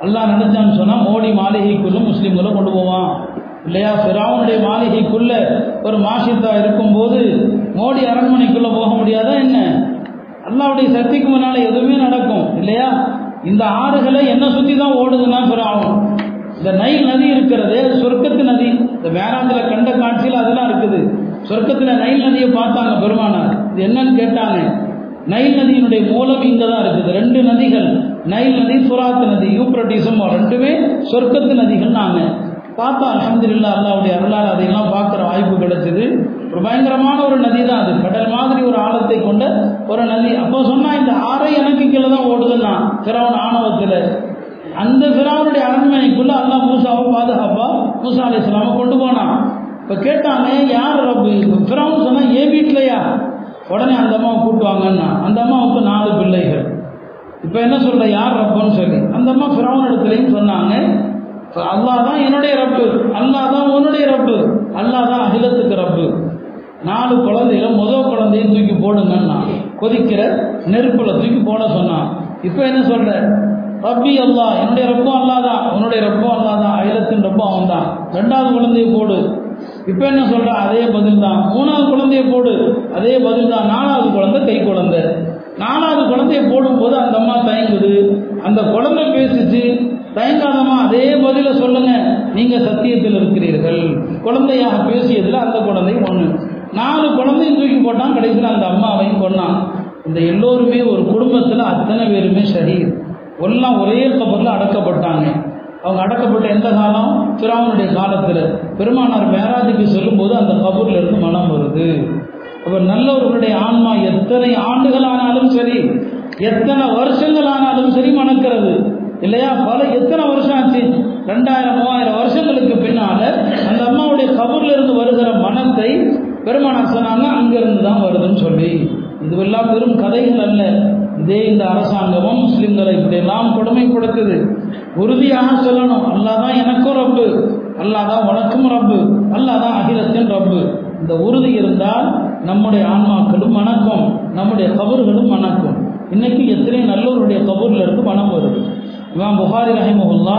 அல்லாஹ் நினைச்சான்னு சொன்னால் மோடி மாளிகைக்குள்ளும் முஸ்லீம்களை கொண்டு போவான். இல்லையா? ஃபிராவனுடைய மாளிகைக்குள்ள ஒரு மாஷித்தா இருக்கும்போது மோடி அரண்மனைக்குள்ளே போக முடியாதா என்ன? அல்லாவுடைய சக்திக்கு முன்னால் எதுவுமே நடக்கும் இந்த ஆறுகளை என்ன சுற்றி தான் ஓடுதுன்னா ஃபிராவும் இந்த நைல் நதி இருக்கிறது சொர்க்கத்து நதி. இந்த மேராந்தில் கண்ட காட்சியில் அதெல்லாம் இருக்குது. சொர்க்கத்தில் நைல் நதியை பார்த்தாங்க பெருமானார். இது என்னன்னு கேட்டாங்க. நைல் நதியினுடைய மூலம் இங்கே தான் இருக்குது. ரெண்டு நதிகள். நைல் நதி சுராத் நதி யூப்ரட்டிசம் ரெண்டுமே சொர்க்கத்து நதிகள் நாங்கள் பார்த்தா அலமதுல்லா அல்லாவுடைய அருளால் அதையெல்லாம் பார்க்குற வாய்ப்பு கிடைச்சது. ஒரு பயங்கரமான ஒரு நதி தான் அது. கடல் மாதிரி ஒரு ஆழத்தை கொண்ட ஒரு நதி. அப்போ சொன்னால் இந்த ஆறை எனக்கு கீழே தான் ஓடுதுன்னா சிறவன் ஆணவத்தில். அந்த ஃபிராவுடைய அரண்மனைக்குள்ளே அல்லா மூசாவை பாதுகாப்பா மூசா அலி இஸ்லாமை கொண்டு போனான். இப்போ கேட்டாங்க யார் ரப்பு? ஃபிராவும் சொன்னால் ஏன் வீட்டிலையா உடனே அந்த அம்மாவை கூட்டுவாங்கன்னா அந்த அம்மாவுக்கு நாலு பிள்ளைகள். இப்போ என்ன சொல்கிற யார் ரப்புன்னு சொல்லி? அந்த அம்மா ஃபிராவன் இடத்துலையும் சொன்னாங்க அல்லா தான் என்னுடைய ரப்பு. அல்லாதான் உன்னுடைய ரப்பு. அல்லாதான் அகிலத்துக்கு ரப்பு. நாலு குழந்தையில முதல் குழந்தையும் தூக்கி போடுங்கன்னா கொதிக்கிற நெருப்புல தூக்கி போட சொன்னான். இப்போ என்ன சொல்ற? ரப்பி அல்லா என்னுடைய ரப்பும் அல்லாதான் உன்னுடைய ரப்பும் அல்லா அகிலத்தின் ரப்பும் அவன் தான் ரெண்டாவது குழந்தையை போடு. இப்போ என்ன சொல்ற? அதே பதில் தான் மூணாவது குழந்தைய போடு. அதே பதில் தான் நாலாவது குழந்தை கை குழந்தை நாலாவது குழந்தைய போடும்போது அந்த அம்மா தயங்குது. அந்த குழந்தை பேசிச்சு. தயங்காதம்மா அதே பதில சொல்லுங்க. நீங்க சத்தியத்தில் இருக்கிறீர்கள். குழந்தையாக பேசியதுல அந்த குழந்தை ஒண்ணு. நாலு குழந்தையும் தூக்கி போட்டான். கடைசியில் அந்த அம்மாவையும் கொண்டான் இந்த எல்லோருமே ஒரு குடும்பத்தில் அத்தனை பேருமே சரி எல்லாம் ஒரே கபரில் அடக்கப்பட்டாங்க. அவங்க அடக்கப்பட்ட எந்த காலம்? பிராவனுடைய காலத்தில். பெருமானார் மேராஜுக்கு சொல்லும்போது அந்த கபூர்ல இருந்து மனம் வருது. அவர் நல்லவர்களுடைய ஆன்மா எத்தனை ஆண்டுகள் ஆனாலும் சரி எத்தனை வருஷங்கள் ஆனாலும் சரி மணக்கிறது இல்லையா? பல எத்தனை வருஷம் ஆச்சு? ரெண்டாயிரம் மூவாயிரம் வருஷங்களுக்கு பின்னால அந்த அம்மாவுடைய கபூர்ல இருந்து வருகிற மனத்தை பெருமானார் சொன்னாங்க அங்கிருந்து தான் வருதுன்னு சொல்லி. இதுவெல்லாம் வெறும் கதைகள் அல்ல. இதே இந்த அரசாங்கமும் முஸ்லிம்களை இப்படியெல்லாம் கொடுமைப்படுத்துது. உறுதியாக சொல்லணும். அல்லாதான் எனக்கும் ரப்பு. அல்லாதான் உனக்கும் ரப்பு. அல்லாதான் அகிலத்தின் ரப்பு. இந்த உறுதி இருந்தால் நம்முடைய ஆன்மாக்களும் மணக்கும் நம்முடைய கபர்களும் மணக்கும் இன்னைக்கு எத்தனை நல்லவருடைய கபூரில் இருந்து மனம் வருது? இமாம் புகாரி ரஹிமஹுல்லா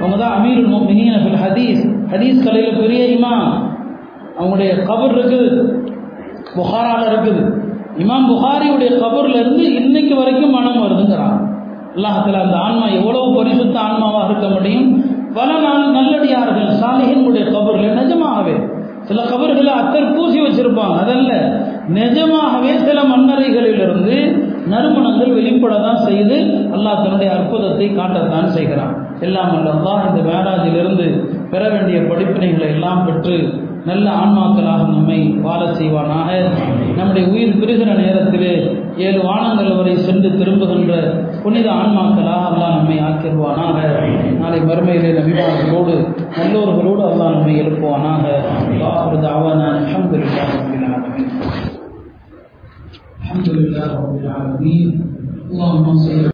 அவங்க தான் அமீருல் முஃமினீன ஃபில் ஹதீஸ். ஹதீஸ் கலையில் பெரிய இமாம். அவங்களுடைய கபர் இருக்குது. புகாரால் இருக்குது. இமாம் புகாரியுடைய கபூரில் இருந்து இன்னைக்கு வரைக்கும் மனம் வருதுங்கிறான் அல்லாஹத்தில் அந்த ஆன்மா எவ்வளவு பரிசுத்த ஆன்மாவாக இருக்க முடியும்? பல நாள் நல்லடியார்கள் சாலிஹினுடைய கபூரில் நிஜமாகவே சில கபர்களை அத்தர் பூசி வச்சிருப்பாங்க. அதல்ல நிஜமாகவே சில மண்ணறைகளிலிருந்து நறுமணங்கள் வெளிப்பட தான் செய்து அல்லாஹ் தன்னுடைய அற்புதத்தை காட்டத்தான் செய்கிறான். எல்லாம் அல்லாஹ் இந்த மேராஜிலிருந்து பெற வேண்டிய படிப்பினைகளை எல்லாம் பெற்று நல்ல ஆன்மாக்களாக நம்மை வாழ செய்வானாக நம்முடைய உயிர் பிரிகிற நேரத்திலே ஏழு வானங்கள் வரை சென்று திரும்புகின்ற புனித ஆன்மாக்களாக அல்லாஹ் நம்மை ஆக்கிடுவானாக நாளை மறுமையிலே நபிமார்களோடு நல்லோர்களோடு அல்லாஹ் நம்மை எழுப்புவானாக அலமதுல்லாஹ் ரபில் ஆலமீன் الحمد لله رب العالمين اللهم صل